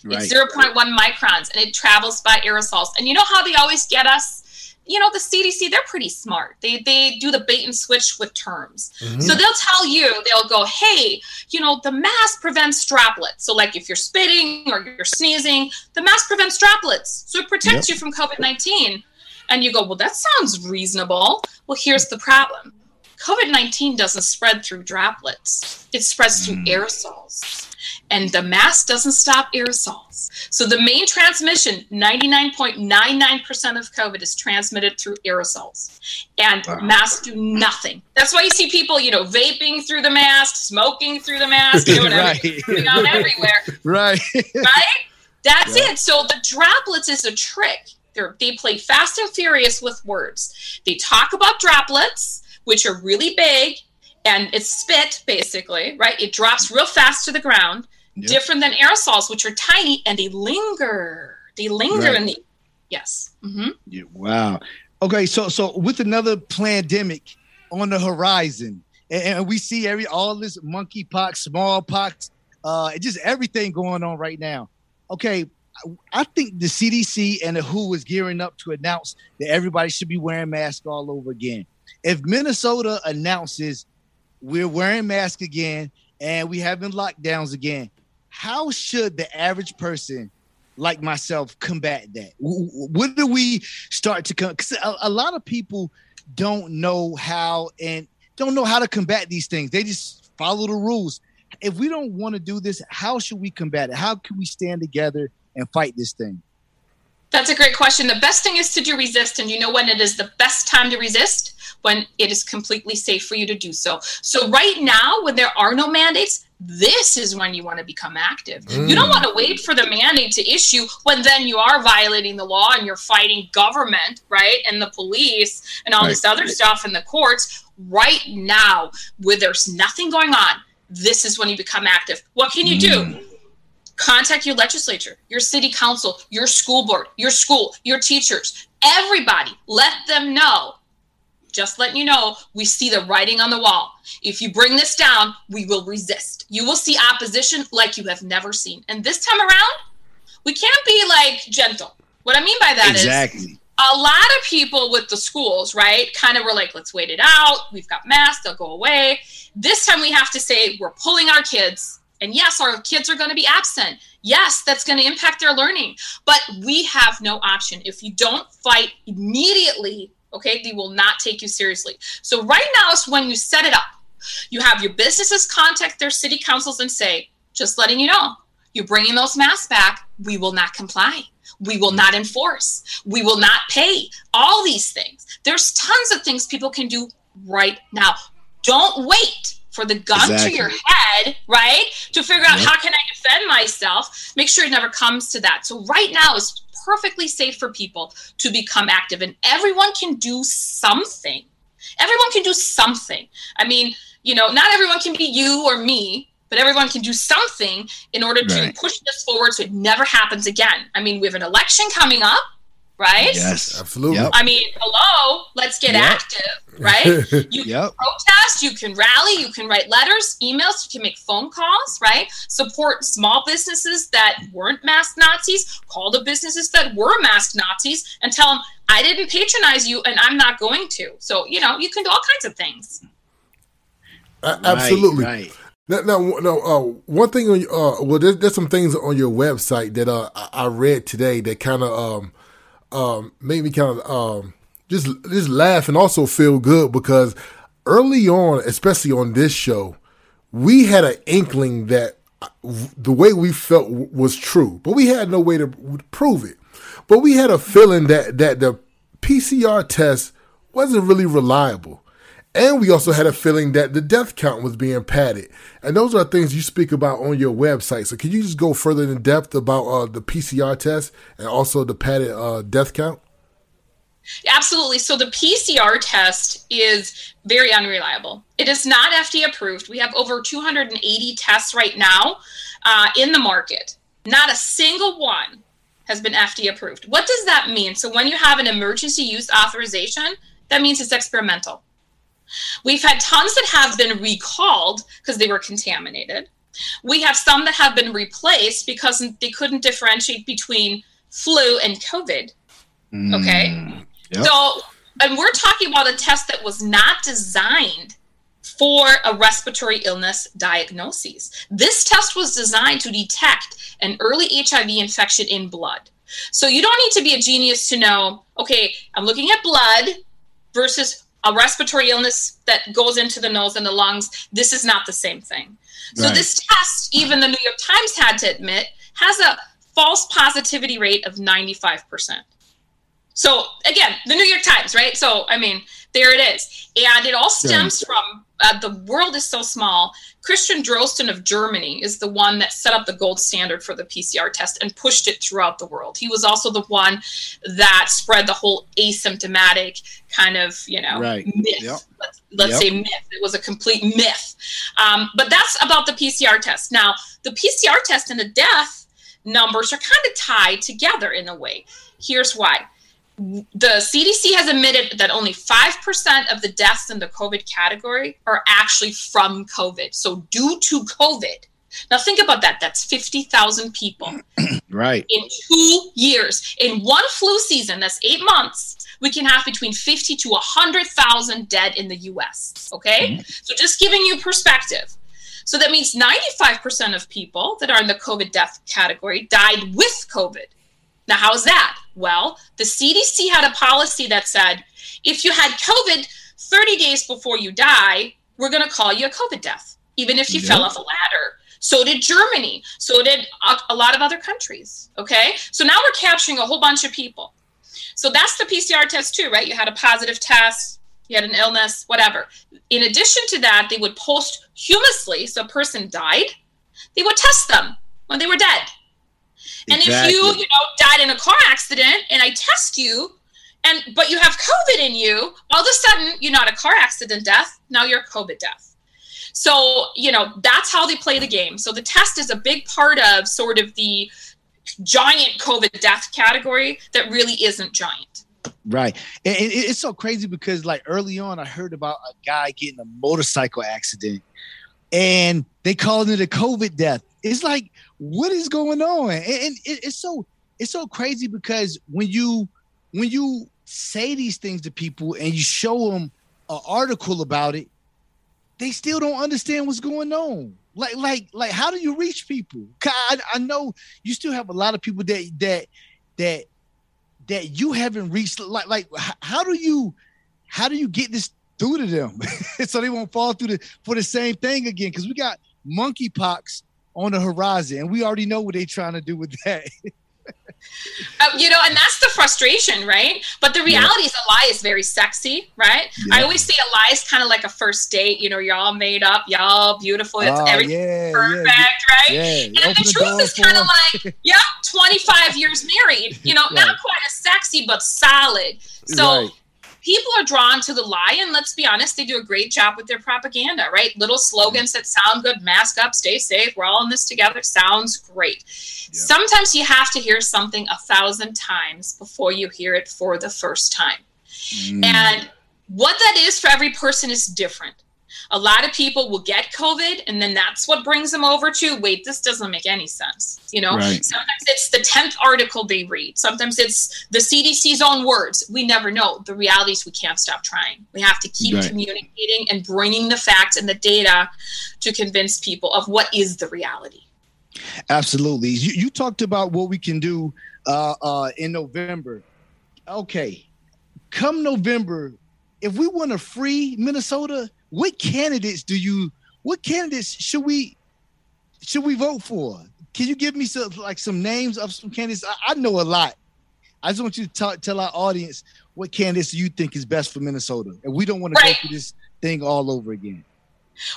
S7: It's 0.1 microns and it travels by aerosols. And you know how they always get us? You know, the CDC, they're pretty smart. They, they do the bait and switch with terms. Mm-hmm. So they'll tell you, they'll go, hey, you know, the mask prevents droplets. So, like if you're spitting or you're sneezing, the mask prevents droplets. So it protects you from COVID 19. And you go, well, that sounds reasonable. Well, here's the problem COVID 19 doesn't spread through droplets, it spreads through mm. aerosols. And the mask doesn't stop aerosols. So the main transmission, 99.99% of COVID is transmitted through aerosols. And masks do nothing. That's why you see people, you know, vaping through the mask, smoking through the mask, you know,
S2: Right.
S7: going on everywhere
S2: Right.
S7: right? That's it. So the droplets is a trick. They're, they play fast and furious with words. They talk about droplets, which are really big, and it's spit basically, right? It drops real fast to the ground,
S2: Yep.
S7: different than aerosols, which are tiny and they linger. They linger
S2: Right.
S7: in the yes. hmm
S2: Yeah, wow. Okay, so so with another pandemic on the horizon, and, and we see every all this monkeypox, smallpox, uh, just everything going on right now. Okay, I- I think the CDC and the WHO is gearing up to announce that everybody should be wearing masks all over again. If Minnesota announces we're wearing masks again and we having lockdowns again, how should the average person like myself combat that? When do we start to come? Because a, a lot of people don't know how and don't know how to combat these things. They just follow the rules. If we don't want to do this, how should we combat it? How can we stand together and fight this thing?
S7: That's a great question. The best thing is to do resist, and you know when it is the best time to resist when it is completely safe for you to do so. So, right now, when there are no mandates, this is when you want to become active. Mm. You don't want to wait for the mandate to issue when then you are violating the law and you're fighting government, right? And the police and all right. this other stuff in the courts. Right now, where there's nothing going on, this is when you become active. What can you mm. do? Contact your legislature, your city council, your school board, your school, your teachers, everybody. Let them know just letting you know, we see the writing on the wall. If you bring this down, we will resist. You will see opposition like you have never seen. And this time around, we can't be like gentle. What I mean by that
S6: exactly.
S7: is a lot of people with the schools, right, kind of were like, let's wait it out. We've got masks, they'll go away. This time we have to say, we're pulling our kids. And yes, our kids are going to be absent. Yes, that's going to impact their learning. But we have no option. If you don't fight immediately Okay, they will not take you seriously. So right now is when you set it up. You have your businesses contact their city councils and say, just letting you know, you're bringing those masks back. We will not comply. We will not enforce. We will not pay. All these things. There's tons of things people can do right now. Don't wait for the gun exactly. to your head, right? To figure out yep. how can I defend myself. Make sure it never comes to that. So right now is perfectly safe for people to become active. And everyone can do something. Everyone can do something. I mean you know not everyone can be you or me but everyone can do something in order to right. push this forward so it never happens again. I mean we have an election coming up right?
S6: Yes,
S1: absolutely.
S6: Yep.
S7: I mean, hello, let's get yep. active, right? You yep. protest, you can rally, you can write letters, emails, you can make phone calls, right? Support small businesses that weren't mask Nazis, call the businesses that were mask Nazis and tell them, I didn't patronize you and I'm not going to. So, you know, you can do all kinds of things.
S1: Uh, absolutely. Right, right. Now, now, now uh, one thing on uh, well, there's, there's some things on your website that uh, I read today that kind of um, um, made me kind of um, just just laugh and also feel good because early on, especially on this show, we had an inkling that uh, the way we felt was true, but we had no way to prove it. But we had a feeling that that the PCR test wasn't really reliable. And we also had a feeling that the death count was being padded. And those are things you speak about on your website. So can you just go further in depth about uh, the PCR test and also the padded uh, death count?
S7: Absolutely. So the PCR test is very unreliable. It is not FDA approved. We have over 280 tests right now uh, in the market. Not a single one has been FDA approved. What does that mean? So when you have an emergency use authorization, that means it's experimental. We've had tons that have been recalled because they were contaminated. We have some that have been replaced because they couldn't differentiate between flu and COVID. Mm, okay. Yep. So, and we're talking about a test that was not designed for a respiratory illness diagnosis. This test was designed to detect an early HIV infection in blood. So you don't need to be a genius to know, okay, I'm looking at blood versus a respiratory illness that goes into the nose and the lungs, this is not the same thing. So right. this test, even the New York Times had to admit, has a false positivity rate of 95%. So again, the New York Times, right? So I mean, there it is. And it all stems yeah. from uh, the world is so small. Christian Drosten of Germany is the one that set up the gold standard for the PCR test and pushed it throughout the world. He was also the one that spread the whole asymptomatic kind of, you know,
S6: right.
S7: myth. Yep. Let's, let's yep. say myth. It was a complete myth. Um, but that's about the PCR test. Now, the PCR test and the death numbers are kind of tied together in a way. Here's why the CDC has admitted that only 5% of the deaths in the COVID category are actually from COVID. So, due to COVID, now think about that. That's 50,000 people.
S6: right.
S7: In two years. In one flu season, that's eight months, we can have between 50 to 100,000 dead in the US. Okay. Mm-hmm. So, just giving you perspective. So, that means 95% of people that are in the COVID death category died with COVID. Now, how's that? Well, the CDC had a policy that said if you had COVID 30 days before you die, we're going to call you a COVID death, even if you yep. fell off a ladder. So did Germany. So did a, a lot of other countries. Okay. So now we're capturing a whole bunch of people. So that's the PCR test, too, right? You had a positive test, you had an illness, whatever. In addition to that, they would posthumously, so a person died, they would test them when they were dead. And if you, you know, died in a car accident and I test you, and but you have COVID in you, all of a sudden you're not a car accident death, now you're a COVID death. So, you know, that's how they play the game. So the test is a big part of sort of the giant COVID death category that really isn't giant.
S2: Right. And it's so crazy because like early on I heard about a guy getting a motorcycle accident and they called it a COVID death. It's like, what is going on? And it's so it's so crazy because when you when you say these things to people and you show them an article about it, they still don't understand what's going on. Like, like, like, how do you reach people? I, I know you still have a lot of people that that that that you haven't reached. Like, like, how do you how do you get this through to them so they won't fall through the for the same thing again? Because we got monkeypox on the horizon, and we already know what they're trying to do with that.
S7: Uh, you know, and that's the frustration, right? But the reality yeah. is a lie is very sexy, right? Yeah. I always say a lie is kind of like a first date. You know, you're all made up, y'all beautiful, it's oh, everything yeah, perfect, right? and the, the truth is kind of like, yeah, 25 years married. You know, right. not quite as sexy, but solid. So. Right people are drawn to the lie and let's be honest they do a great job with their propaganda right little slogans that sound good mask up stay safe we're all in this together sounds great yeah. sometimes you have to hear something a thousand times before you hear it for the first time mm. and what that is for every person is different a lot of people will get COVID and then that's what brings them over to wait, this doesn't make any sense. You know, right. sometimes it's the 10th article they read, sometimes it's the CDC's own words. We never know. The reality is we can't stop trying. We have to keep right. communicating and bringing the facts and the data to convince people of what is the reality.
S2: Absolutely. You, you talked about what we can do uh, uh, in November. Okay. Come November, if we want to free Minnesota, what candidates do you what candidates should we should we vote for? Can you give me some like some names of some candidates? I, I know a lot. I just want you to talk, tell our audience what candidates you think is best for Minnesota, and we don't want to go through this thing all over again.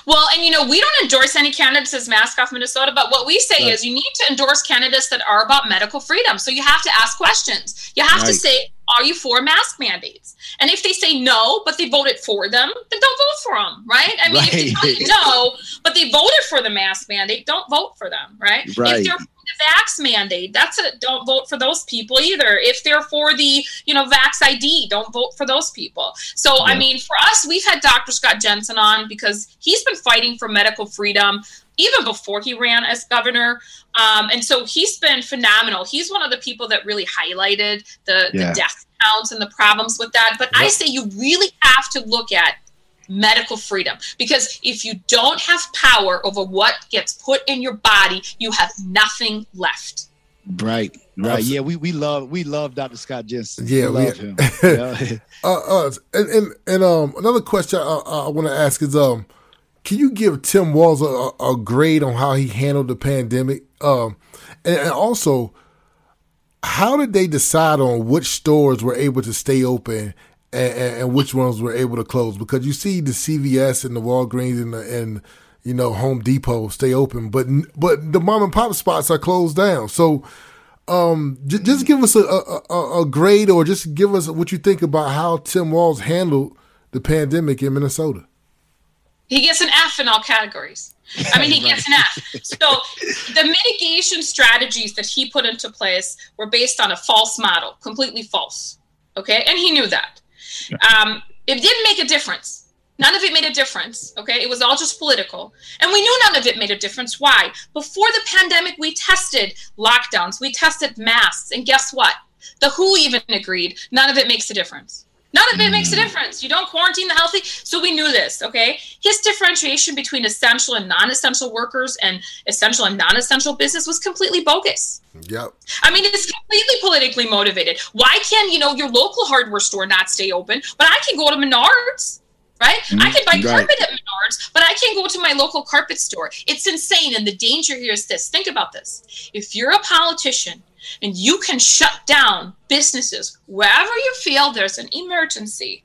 S7: Well, and you know, we don't endorse any candidates as mask off Minnesota, but what we say right. is you need to endorse candidates that are about medical freedom. So you have to ask questions. You have right. to say, are you for mask mandates? And if they say no, but they voted for them, then don't vote for them, right? I mean, right. if they tell you no, but they voted for the mask mandate, don't vote for them, right?
S2: right.
S7: If they're the vax mandate, that's a don't vote for those people either. If they're for the, you know, vax ID, don't vote for those people. So, yeah. I mean, for us, we've had Dr. Scott Jensen on because he's been fighting for medical freedom even before he ran as governor. Um, and so he's been phenomenal. He's one of the people that really highlighted the, yeah. the death counts and the problems with that. But yep. I say you really have to look at medical freedom because if you don't have power over what gets put in your body, you have nothing left.
S2: Right, right. Yeah, we, we love we love Dr. Scott Jensen.
S1: Yeah,
S2: we
S1: love him. Yeah. uh, uh, and, and and um another question I, I want to ask is um can you give Tim Walz a, a, grade on how he handled the pandemic? Um, and, and, also, how did they decide on which stores were able to stay open and, and, which ones were able to close? Because you see the CVS and the Walgreens and the, and you know Home Depot stay open, but but the mom and pop spots are closed down. So. Um, j- just give us a, a, a grade, or just give us what you think about how Tim Walz handled the pandemic in Minnesota.
S7: He gets an F in all categories. I mean, he gets an F. So the mitigation strategies that he put into place were based on a false model, completely false. Okay, and he knew that. Um, it didn't make a difference. None of it made a difference. Okay, it was all just political, and we knew none of it made a difference. Why? Before the pandemic, we tested lockdowns, we tested masks, and guess what? The WHO even agreed none of it makes a difference. None of it makes a mm. difference. You don't quarantine the healthy. So we knew this, okay? His differentiation between essential and non essential workers and essential and non essential business was completely bogus.
S1: Yep.
S7: I mean, it's completely politically motivated. Why can't you know, your local hardware store not stay open, but I can go to Menards? Right? Mm-hmm. I can buy right. carpet at Menards, but I can't go to my local carpet store. It's insane. And the danger here is this think about this. If you're a politician and you can shut down businesses wherever you feel there's an emergency.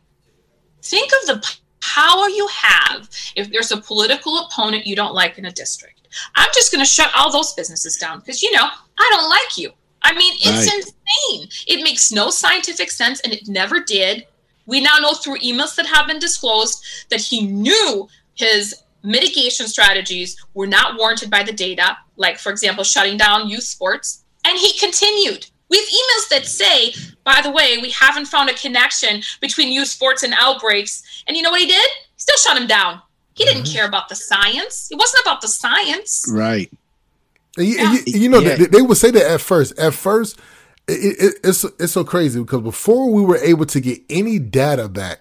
S7: Think of the power you have if there's a political opponent you don't like in a district. I'm just going to shut all those businesses down because, you know, I don't like you. I mean, it's right. insane. It makes no scientific sense and it never did. We now know through emails that have been disclosed that he knew his mitigation strategies were not warranted by the data, like, for example, shutting down youth sports. And he continued. We have emails that say, by the way, we haven't found a connection between youth sports and outbreaks. And you know what he did? He still shut him down. He didn't mm-hmm. care about the science. It wasn't about the science.
S2: Right.
S1: Yeah. You, you, know, yeah. they, they, would say that at first. At first, it, it, it's it's so crazy because before we were able to get any data back,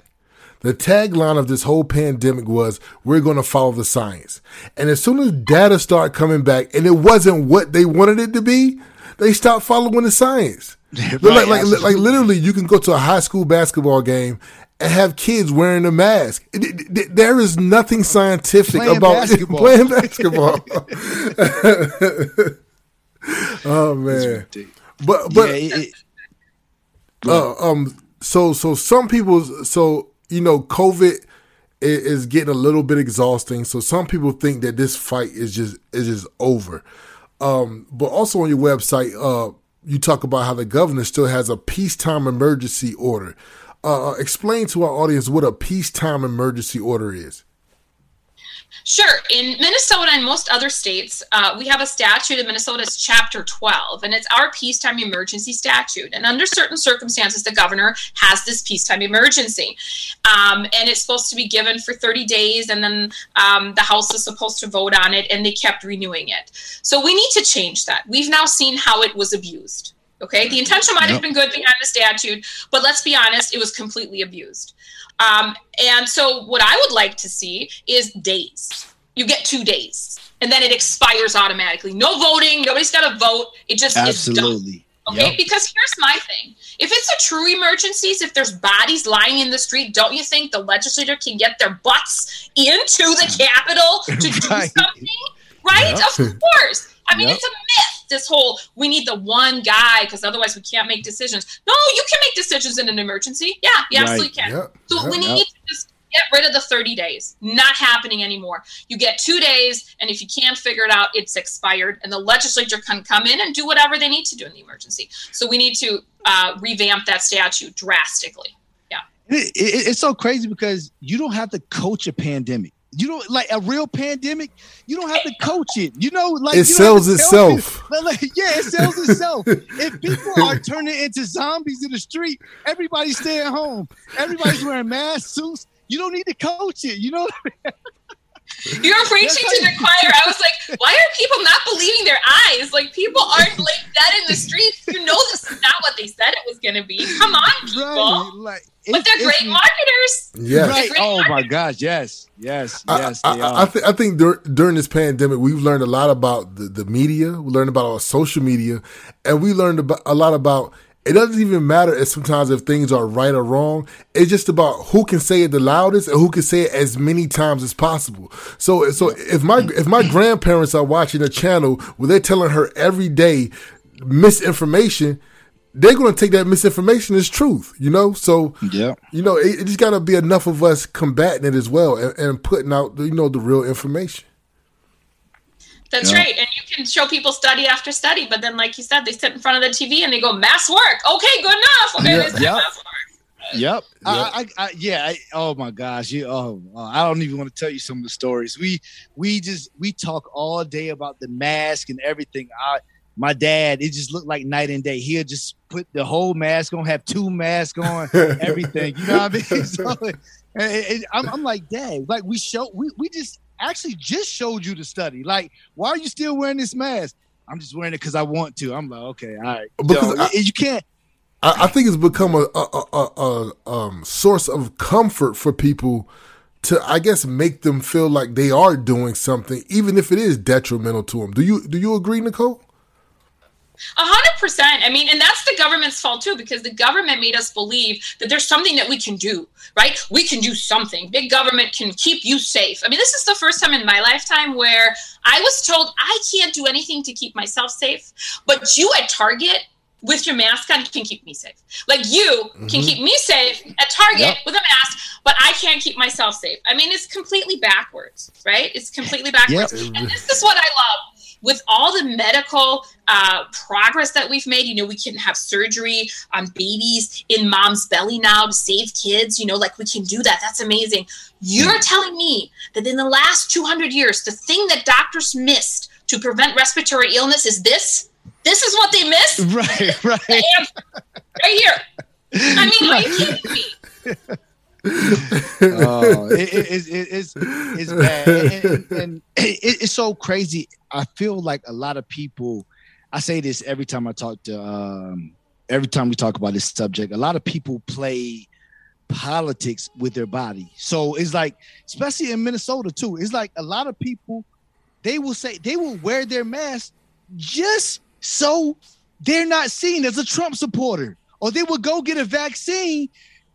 S1: the tagline of this whole pandemic was we're going to follow the science. And as soon as data start coming back and it wasn't what they wanted it to be, they stopped following the science. right, like, like, like literally, you can go to a high school basketball game and have kids wearing a mask. There is nothing scientific playing about basketball. playing basketball. oh man, but but yeah, it, uh, um, so so some people so you know COVID is getting a little bit exhausting. So some people think that this fight is just is just over. Um, but also on your website, uh, you talk about how the governor still has a peacetime emergency order. Uh, uh, explain to our audience what a peacetime emergency order is.
S7: Sure. In Minnesota and most other states, uh, we have a statute in Minnesota, it's Chapter 12, and it's our peacetime emergency statute. And under certain circumstances, the governor has this peacetime emergency. Um, and it's supposed to be given for 30 days, and then um, the House is supposed to vote on it, and they kept renewing it. So we need to change that. We've now seen how it was abused. Okay, the intention might have been good behind the statute, but let's be honest, it was completely abused. Um, and so, what I would like to see is days. You get two days, and then it expires automatically. No voting. Nobody's got to vote. It just
S2: absolutely.
S7: Okay, yep. because here's my thing. If it's a true emergency, if there's bodies lying in the street, don't you think the legislator can get their butts into the Capitol to do something? Right? Yep. Of course. I mean, yep. it's a myth. This whole we need the one guy because otherwise we can't make decisions. No, you can make decisions in an emergency. Yeah, you right. absolutely can. Yep. So yep. we need to just get rid of the 30 days. Not happening anymore. You get two days, and if you can't figure it out, it's expired, and the legislature can come in and do whatever they need to do in the emergency. So we need to uh, revamp that statute drastically. Yeah.
S2: It, it, it's so crazy because you don't have to coach a pandemic. You know, like a real pandemic, you don't have to coach it. You know, like
S1: it sells itself.
S2: like, yeah, it sells itself. if people are turning into zombies in the street, everybody's staying home. Everybody's wearing masks, suits. You don't need to coach it. You know.
S7: You were preaching to the choir. I was like, why are people not believing their eyes? Like people aren't like dead in the streets. You know this is not what they said it was gonna be. Come on, people. Right. Like, but they're great marketers.
S2: Yes. Right. Oh my gosh. Yes. Yes. Yes.
S1: I, I, I, th- I think dur- during this pandemic, we've learned a lot about the, the media. We learned about our social media, and we learned about a lot about. It doesn't even matter if sometimes if things are right or wrong. It's just about who can say it the loudest and who can say it as many times as possible. So, so if my if my grandparents are watching a channel where they're telling her every day misinformation, they're going to take that misinformation as truth, you know? So,
S2: yeah,
S1: you know, it, it just got to be enough of us combating it as well and, and, putting out, you know, the real information.
S7: That's yeah. right. And you can show people study after study, but then, like you said, they sit in front of the TV and they go, mass work. Okay, good enough. Okay,
S2: yeah. yep. Yep. yep. I, I, I, yeah. I, oh my gosh. You, oh, uh, I don't even want to tell you some of the stories. We, we just, we talk all day about the mask and everything. I, my dad, it just looked like night and day. He'll just put the whole mask on, have two masks on, everything. You know what I mean? So, it, it, I'm, I'm, like, Dad, like we show, we, we just actually just showed you the study. Like, why are you still wearing this mask? I'm just wearing it because I want to. I'm like, okay, all right. Because I, you can't.
S1: I, I, think it's become a, a, a, a um, source of comfort for people to, I guess, make them feel like they are doing something, even if it is detrimental to them. Do you do you agree, Nicole?
S7: A hundred percent. I mean, and that's the government's fault too, because the government made us believe that there's something that we can do, right? We can do something. Big government can keep you safe. I mean, this is the first time in my lifetime where I was told I can't do anything to keep myself safe, but you at Target with your mask on can keep me safe. Like you
S8: Mm-hmm.
S7: can keep me safe at Target
S2: Yep.
S7: with a mask, but I can't keep myself safe. I mean, it's completely backwards, right? It's completely backwards. And this is what I love. With all the medical uh, progress that we've made, you know, we can have surgery on babies in mom's belly now to save kids. You know, like we can do that. That's amazing. You're telling me that in the last 200 years, the thing that doctors missed to prevent respiratory illness is this? This is what they missed?
S2: Right, right.
S7: Right here. I mean, are you kidding me?
S2: Oh, it, it, it, it's it's bad, and, and- and it, it's so crazy. I feel like a lot of people. I say this every time I talk to, um, every time we talk about this subject. A lot of people play politics with their body. So it's like, especially in Minnesota too. It's like a lot of people. They will say they will wear their mask just so they're not seen as a Trump supporter, or they will go get a vaccine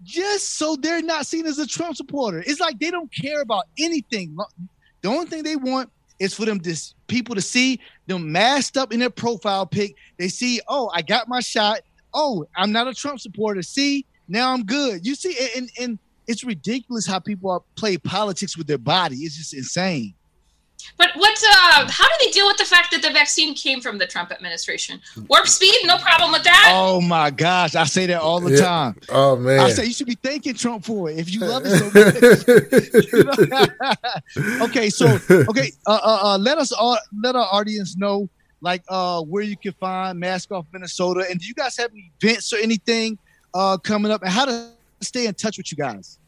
S2: just so they're not seen as a Trump supporter. It's like they don't care about anything. The only thing they want is for them to people to see them masked up in their profile pic. They see, oh, I got my shot. Oh, I'm not a Trump supporter. See, now I'm good. You see, and and it's ridiculous how people are, play politics with their body. It's just insane.
S7: But what? Uh, how do they deal with the fact that the vaccine came from the Trump administration? Warp speed, no problem with that.
S2: Oh my gosh, I say that all the
S9: Yeah.
S2: time.
S9: Oh man.
S2: I say you should be thanking Trump for it if you love it so much. Okay, so okay, uh, uh, uh, let us all let our audience know like uh where you can find Mask Off Minnesota, and do you guys have any events or anything uh coming up, and how to stay in touch with you guys?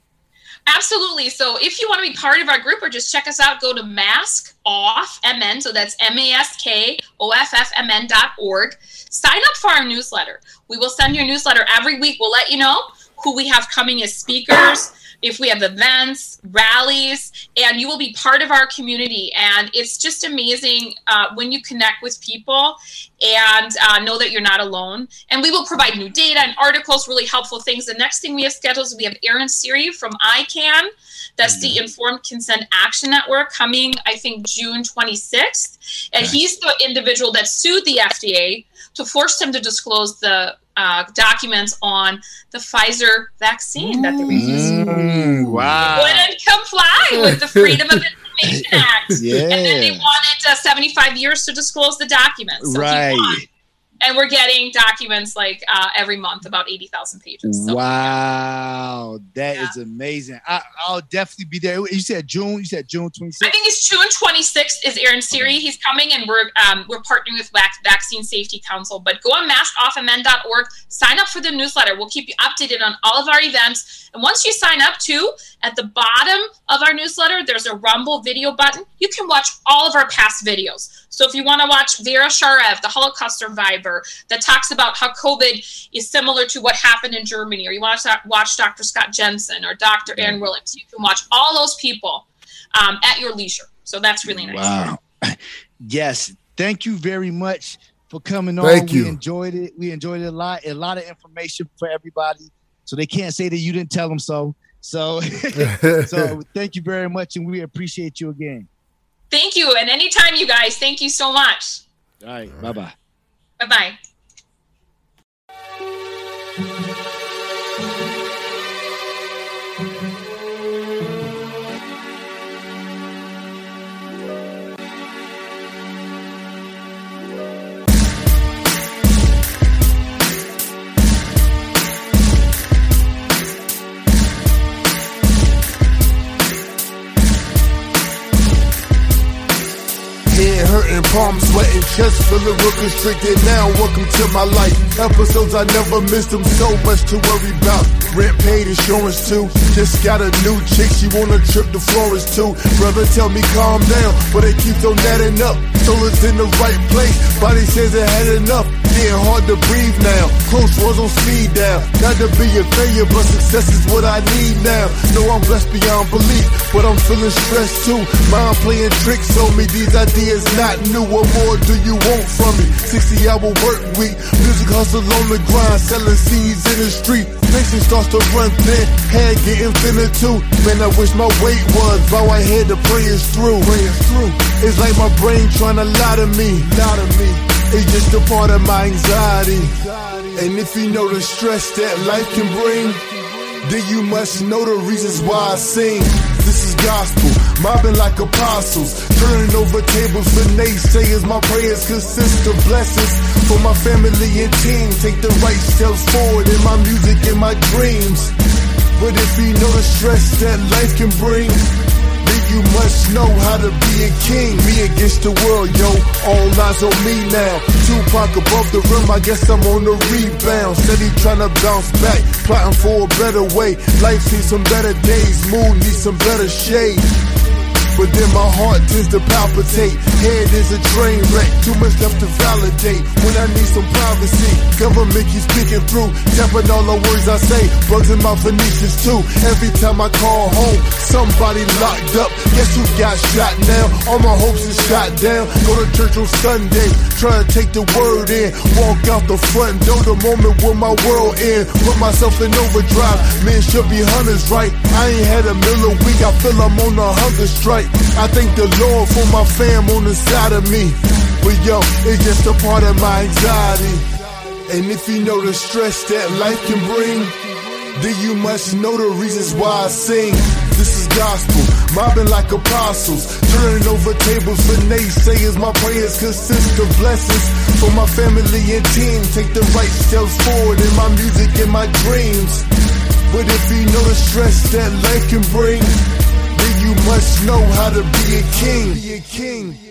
S7: Absolutely. So if you want to be part of our group or just check us out, go to Mask Off MN. So that's M A S K O F F M N dot org. Sign up for our newsletter. We will send you a newsletter every week. We'll let you know who we have coming as speakers, if we have events, rallies, and you will be part of our community. And it's just amazing uh, when you connect with people and uh, know that you're not alone. And we will provide new data and articles, really helpful things. The next thing we have scheduled is we have Aaron Siri from ICAN. That's the Informed Consent Action Network coming, I think, June 26th. And he's the individual that sued the FDA to force them to disclose the uh, documents on the Pfizer vaccine that they were using.
S2: Mm, wow.
S7: Wouldn't comply with the Freedom of Information Act. yeah. And then they wanted uh, 75 years to disclose the documents. So he
S2: Right.
S7: And we're getting documents like uh, every month, about 80,000 pages. So,
S2: Wow, that is
S7: Yeah.
S2: amazing. I, I'll definitely be there. You said June. You said June
S7: twenty
S2: sixth.
S7: I think it's June 26th is Aaron Siri. He's coming, and we're um, we're partnering with Vac- Vaccine Safety Council. But go on maskoffmn.org, sign up for the newsletter. We'll keep you updated on all of our events. And once you sign up, too, at the bottom of our newsletter, there's a Rumble video button. You can watch all of our past videos. So if you want to watch Vera Sharav, the Holocaust survivor, that talks about how COVID is similar to what happened in Germany, or you want to watch Dr. Scott Jensen or Dr. Aaron Williams, you can watch all those people um, at your leisure. So that's really nice.
S2: Wow. yes. Thank you very much for coming on.
S9: Thank you.
S2: We enjoyed it. We enjoyed it a lot. A lot of information for everybody. So they can't say that you didn't tell them so. So, so thank you very much, and we appreciate you again.
S7: Thank you. And anytime, you guys, thank you so much.
S2: All right. Bye bye.
S7: Bye bye.
S1: Palm sweating, chest feeling real constricted. Now, welcome to my life. Episodes I never missed them, so much to worry about. Rent paid, insurance too. Just got a new chick, she wanna trip the florist too. Brother, tell me calm down, but they keep on adding up. Soul is in the right place, body says it had enough. Getting hard to breathe now. Close was on speed down. Not to be a failure, but success is what I need now. Know I'm blessed beyond belief, but I'm feeling stressed too. Mind playing tricks on me, these ideas not new. What more do you want from me? 60 hour work week, music hustle on the grind, selling seeds in the street. Patience starts to run thin, head getting thinner too. Man, I wish my weight was, bow I had to pray is through. Pray is through. It's like my brain trying to lie to me, lie to me. It's just a part of my anxiety. And if you know the stress that life can bring, then you must know the reasons why I sing. This is gospel, mobbing like apostles, turning over tables for naysayers. My prayers consist of blessings for my family and team. Take the right steps forward in my music and my dreams. But if you know the stress that life can bring, you must know how to be a king. Me against the world, yo. All eyes on me now. Tupac above the rim, I guess I'm on the rebound. Steady trying to bounce back, plotting for a better way. Life sees some better days, mood needs some better shade. But then my heart tends to palpitate. Head is a train wreck, too much left to validate. When I need some privacy, government keeps speaking through, tapping all the words I say, bugs in my Phoenicians too. Every time I call home, somebody locked up. Guess who got shot now? All my hopes is shot down. Go to church on Sunday, try to take the word in. Walk out the front door, the moment when my world end. Put myself in overdrive, men should be hunters, right? I ain't had a meal a week, I feel I'm on a hunger strike. I thank the Lord for my fam on the side of me. But yo, it's just a part of my anxiety. And if you know the stress that life can bring, then you must know the reasons why I sing. This is gospel, mobbing like apostles, turning over tables for naysayers. My prayers consist of blessings for my family and team. Take the right steps forward in my music and my dreams. But if you know the stress that life can bring, you must know how to be a king. Be a king.